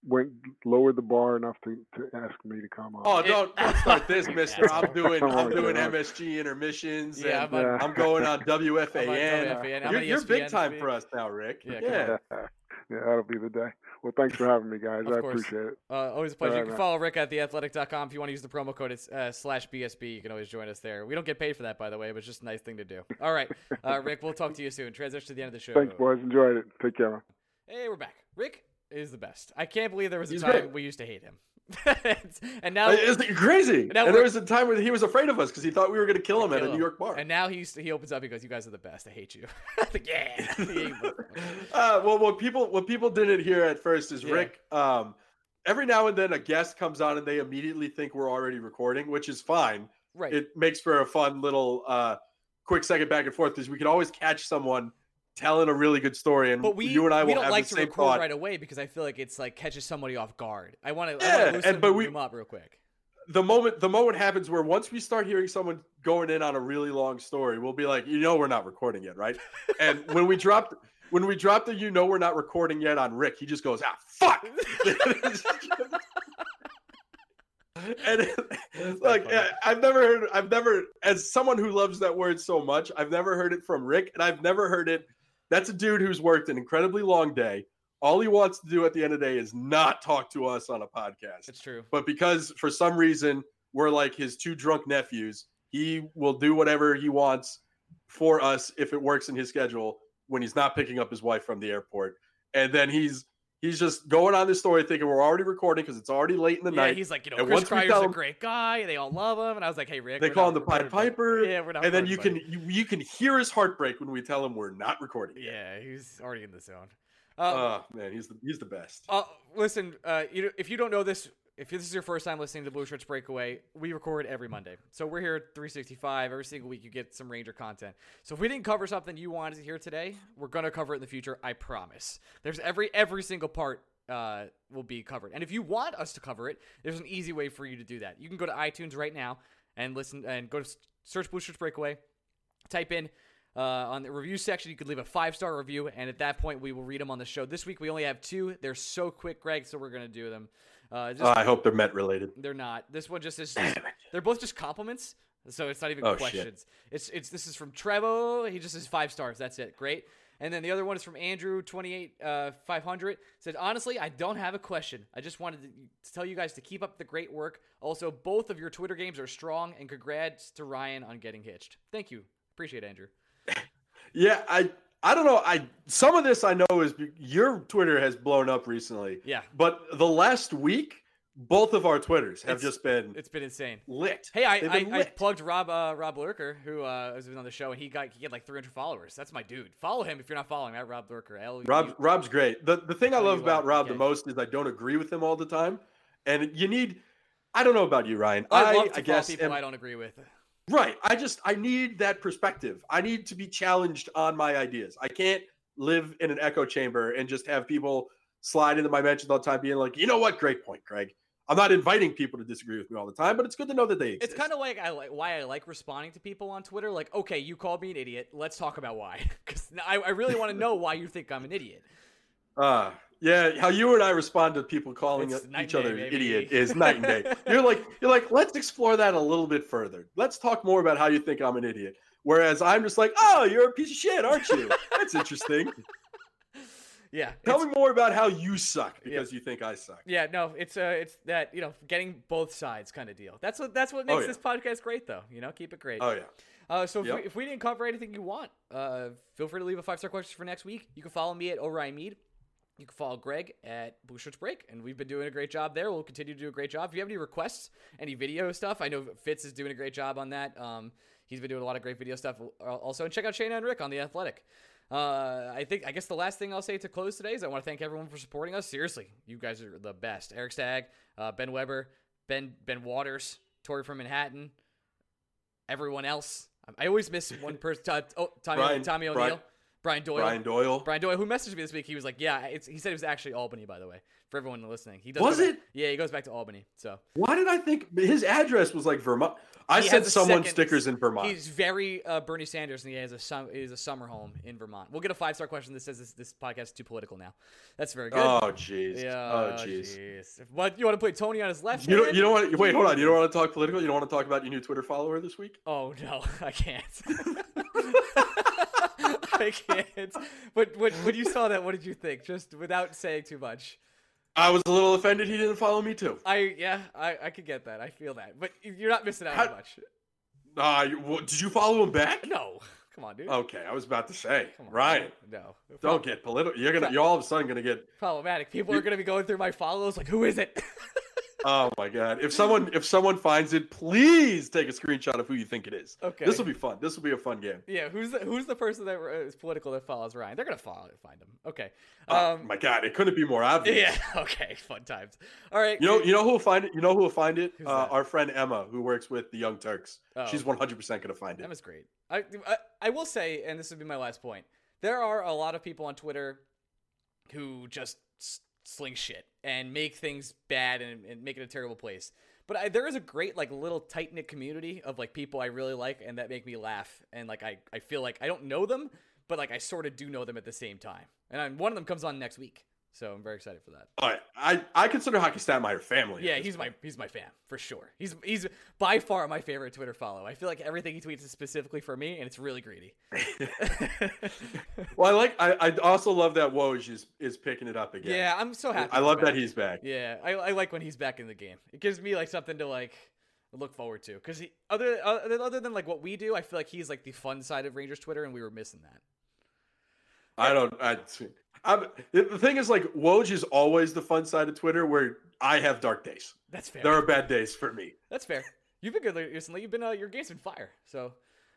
went lowered the bar enough to, to ask me to come on. Oh, don't, don't start this, Mister. I'm doing I'm doing MSG intermissions. Yeah, and I'm, I'm going on WFAN. WFAN. You're, you're big time for us now, Rick. Yeah, yeah. yeah, that'll be the day. Well, thanks for having me, guys. I appreciate it. Uh, always a pleasure. Right, you can man. follow Rick at theathletic.com. If you want to use the promo code it's, uh, slash BSB, you can always join us there. We don't get paid for that, by the way, but it's just a nice thing to do. All right, uh, Rick, we'll talk to you soon. Transition to the end of the show. Thanks, boys. Enjoyed it. Take care. Hey, we're back. Rick is the best. I can't believe there was a He's time great. we used to hate him. and now it's crazy. And, and there was a time where he was afraid of us because he thought we were going to kill him at a New York bar. And now he he opens up. He goes, "You guys are the best. I hate you." like, yeah. uh, well, what people what people didn't hear at first is yeah. Rick. Um, every now and then a guest comes on and they immediately think we're already recording, which is fine. Right. It makes for a fun little uh, quick second back and forth because we can always catch someone telling a really good story, and but we, you and I we will don't like to record thought. right away because I feel like it's like catches somebody off guard. I want to yeah, loosen and but we, them up real quick. The moment the moment happens where once we start hearing someone going in on a really long story, we'll be like, you know, we're not recording yet, right? and when we dropped when we dropped the "you know we're not recording yet" on Rick, he just goes, "Ah, fuck." and it, like I've never heard I've never as someone who loves that word so much, I've never heard it from Rick and I've never heard it that's a dude who's worked an incredibly long day. All he wants to do at the end of the day is not talk to us on a podcast. It's true. But because for some reason we're like his two drunk nephews, he will do whatever he wants for us if it works in his schedule when he's not picking up his wife from the airport. And then he's he's just going on this story thinking we're already recording because it's already late in the yeah, night. he's like, you know, And Chris Kreider's tell a great guy. They all love him. And I was like, hey, Rick. They call him the Pied Piper. Yeah, we're not and then you can you, you can hear his heartbreak when we tell him we're not recording. yet. Yeah, he's already in the zone. Uh, Oh man, he's the he's the best. Uh, listen, uh, you know, if you don't know this, if this is your first time listening to Blue Shirts Breakaway, we record every Monday. So we're here at 365 every single week. You get some Ranger content. So if we didn't cover something you wanted to hear today, we're gonna cover it in the future. I promise. There's every every single part uh, will be covered. And if you want us to cover it, there's an easy way for you to do that. You can go to iTunes right now and listen and go to search Blue Shirts Breakaway. Type in uh, on the review section, you could leave a five star review, and at that point, we will read them on the show. This week, we only have two. They're so quick, Greg, so we're gonna do them. Uh, just, Oh, I hope they're Met related. they're not. This one just is. They're both just compliments, so it's not even Oh, shit. questions. It's it's this is from Trevo. He just says five stars. That's it. Great. And then the other one is from Andrew twenty eight uh, five hundred. Said honestly, I don't have a question. I just wanted to, to tell you guys to keep up the great work. Also, both of your Twitter games are strong, and congrats to Ryan on getting hitched. Thank you. Appreciate it, Andrew. Yeah, I I don't know. I some of this I know is your Twitter has blown up recently. Yeah. But the last week, both of our Twitters have It's- just been It's been insane. lit. Hey, I, I, been I plugged Rob uh, Rob Lurker, who uh, has been on the show, and he got he had like 300 followers. That's my dude. Follow him if you're not following that Rob Lurker. L Rob Rob's great. The the thing I love about? Rob the most is I don't agree with him all the time, and you need. I don't know about you, Ryan. I, I, love to I guess people am- I don't agree with. Right. I just I need that perspective. I need to be challenged on my ideas. I can't live in an echo chamber and just have people slide into my mentions all the time being like, "You know what? Great point, Craig." I'm not inviting people to disagree with me all the time, but it's good to know that they exist. It's kind of like I like why I like responding to people on Twitter. Like, okay, you called me an idiot. Let's talk about why, because I, I really want to know why you think I'm an idiot. uh yeah, how you and I respond to people calling It's each other day, an baby. idiot is night and day. You're like you're like, let's explore that a little bit further. Let's talk more about how you think I'm an idiot. Whereas I'm just like, oh, you're a piece of shit, aren't you? That's interesting. Yeah, Tell me more about how you suck because you think I suck. Yeah, no, it's uh, it's that you know, getting both sides kind of deal. That's what that's what Oh, makes yeah. this podcast great, though. You know, keep it great. Oh yeah. Uh, so if, Yep. we, if we didn't cover anything you want, uh, feel free to leave a five star question for next week. You can follow me at Orion Mead. You can follow Greg at Blue Shirts Break, and we've been doing a great job there. We'll continue to do a great job. If you have any requests, any video stuff, I know Fitz is doing a great job on that. Um, he's been doing a lot of great video stuff also. And check out Shane and Rick on the Athletic. Uh, I think I guess the last thing I'll say to close today is I want to thank everyone for supporting us. Seriously, you guys are the best. Eric Stagg, uh, Ben Weber, Ben Ben Waters, Tori from Manhattan, everyone else. I- I always miss one person. Uh, oh, Tommy, Brian- Tommy O'Neill, Brian Doyle. Brian Doyle. Brian Doyle, who messaged me this week, he was like, "Yeah, it's, he said it was actually Albany, by the way, for everyone listening. He does Was go back- it? Yeah, he goes back to Albany. So Why did I think his address was like Vermont? I He sent someone second- stickers in Vermont. He's very uh, Bernie Sanders, and he has a sum, has a summer home in Vermont. We'll get a five star question that says this, this podcast is too political now. That's very good. Oh jeez. yeah. Oh jeez. jeez. What you want to play Tony on his left? You don't. You don't want. to Wait. Hold on. You don't want to talk political. You don't want to talk about your new Twitter follower this week. Oh no, I can't. I can't. But when, when you saw that, what did you think? Just without saying too much. I was a little offended he didn't follow me too. I yeah, I, I could get that. I feel that. But you're not missing out How- much. Uh, what, did you follow him back? No. Come on, dude. Okay, I was about to say, Come on, Ryan, No. don't get political. You're gonna. You're all of a sudden gonna get. problematic. People are going to be going through my follows like, who is it? Oh my god! If someone if someone finds it, please take a screenshot of who you think it is. Okay. This will be fun. This will be a fun game. yeah, who's the who's the person that uh, political that follows Ryan? They're going to follow find him. Okay. Oh Um my god! It couldn't be more obvious. yeah, okay, fun times. All right. You know, you know who will find it. You know who will find it. Uh, our friend Emma, who works with the Young Turks. Oh. She's 100 percent gonna find it. That was great. I, I I will say, and this would be my last point. There are a lot of people on Twitter who just sling shit and make things bad and, and make it a terrible place. But I, there is a great like little tight knit community of like people I really like and that make me laugh and like I I feel like I don't know them, but like I sort of do know them at the same time. And I'm, one of them comes on next week. So I'm very excited for that. All right, I I consider Hockey Statmeyer family. Yeah, he's point. my he's my fan for sure. He's he's by far my favorite Twitter follow. I feel like everything he tweets is specifically for me, and it's really greedy. well, I like I, I also love that Woj is is picking it up again. Yeah, I'm so happy. I love that he's back. Yeah, I, I like when he's back in the game. It gives me like something to like look forward to because other other than like what we do, I feel like he's like the fun side of Rangers Twitter, and we were missing that. I don't. I I'm, the thing is, like, Woj is always the fun side of Twitter where I have dark days. That's fair. There are bad days for me. That's fair. You've been good recently. You've been uh, your game's been fire. So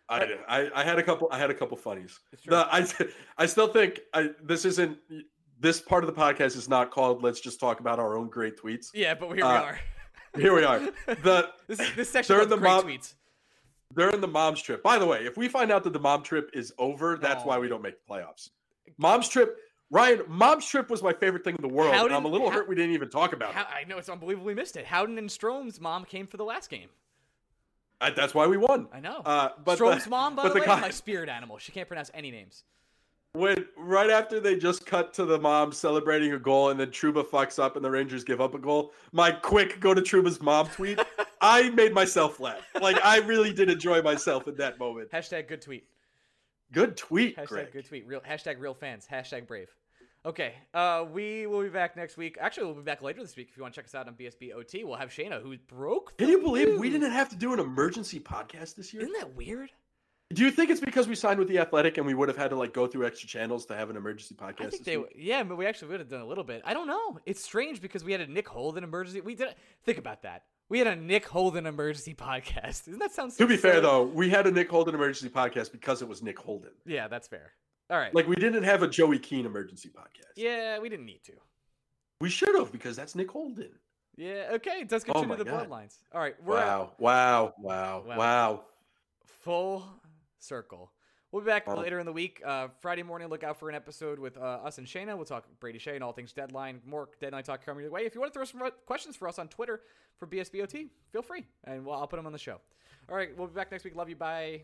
I, I, I had a couple I had a couple funnies. The, I I still think I, this isn't this part of the podcast is not called "Let's just talk about our own great tweets." Yeah, but here uh, we are. here we are. The this, this section during the great mom, tweets during the mom's trip. By the way, if we find out that the mom trip is over, that's oh, why we don't make the playoffs. Mom's trip Ryan, Mom's Trip was my favorite thing in the world, Howden, and I'm a little hurt we didn't even talk about how, it. I know it's unbelievably missed it. Howden and Strome's mom came for the last game. I, that's why we won. I know. Uh, but Strome's the, mom, by the, the way, guy, my spirit animal. She can't pronounce any names. When right after they just cut to the mom celebrating a goal, and then Trouba fucks up, and the Rangers give up a goal. My quick go to Trouba's mom tweet. I made myself laugh. Like I really did enjoy myself in that moment. Hashtag good tweet. Good tweet. Hashtag Greg. good tweet. Real hashtag real fans. Hashtag brave. Okay, uh, we will be back next week. Actually, we'll be back later this week. If you want to check us out on BSB OT, we'll have Shayna, who broke. Can you believe news. we didn't have to do an emergency podcast this year? Isn't that weird? Do you think it's because we signed with the Athletic and we would have had to like go through extra channels to have an emergency podcast? I think they, week? yeah, but we actually would have done a little bit. I don't know. It's strange because we had a Nick Holden emergency. We did think about that. We had a Nick Holden emergency podcast. Doesn't that sound? So to be fair, though, we had a Nick Holden emergency podcast because it was Nick Holden. Yeah, that's fair. All right. Like we didn't have a Joey Keane emergency podcast. Yeah, we didn't need to. We should have because that's Nick Holden. Yeah. Okay. It does oh continue oh the God. bloodlines. All right. Wow. wow. Wow. Wow. Wow. Full circle. We'll be back oh. later in the week. Uh, Friday morning, look out for an episode with uh, us and Shayna. We'll talk Brady Skjei and all things deadline. More deadline talk coming your way. If you want to throw some questions for us on Twitter for BSBOT, feel free, and we'll, I'll put them on the show. All right, we'll be back next week. Love you. Bye.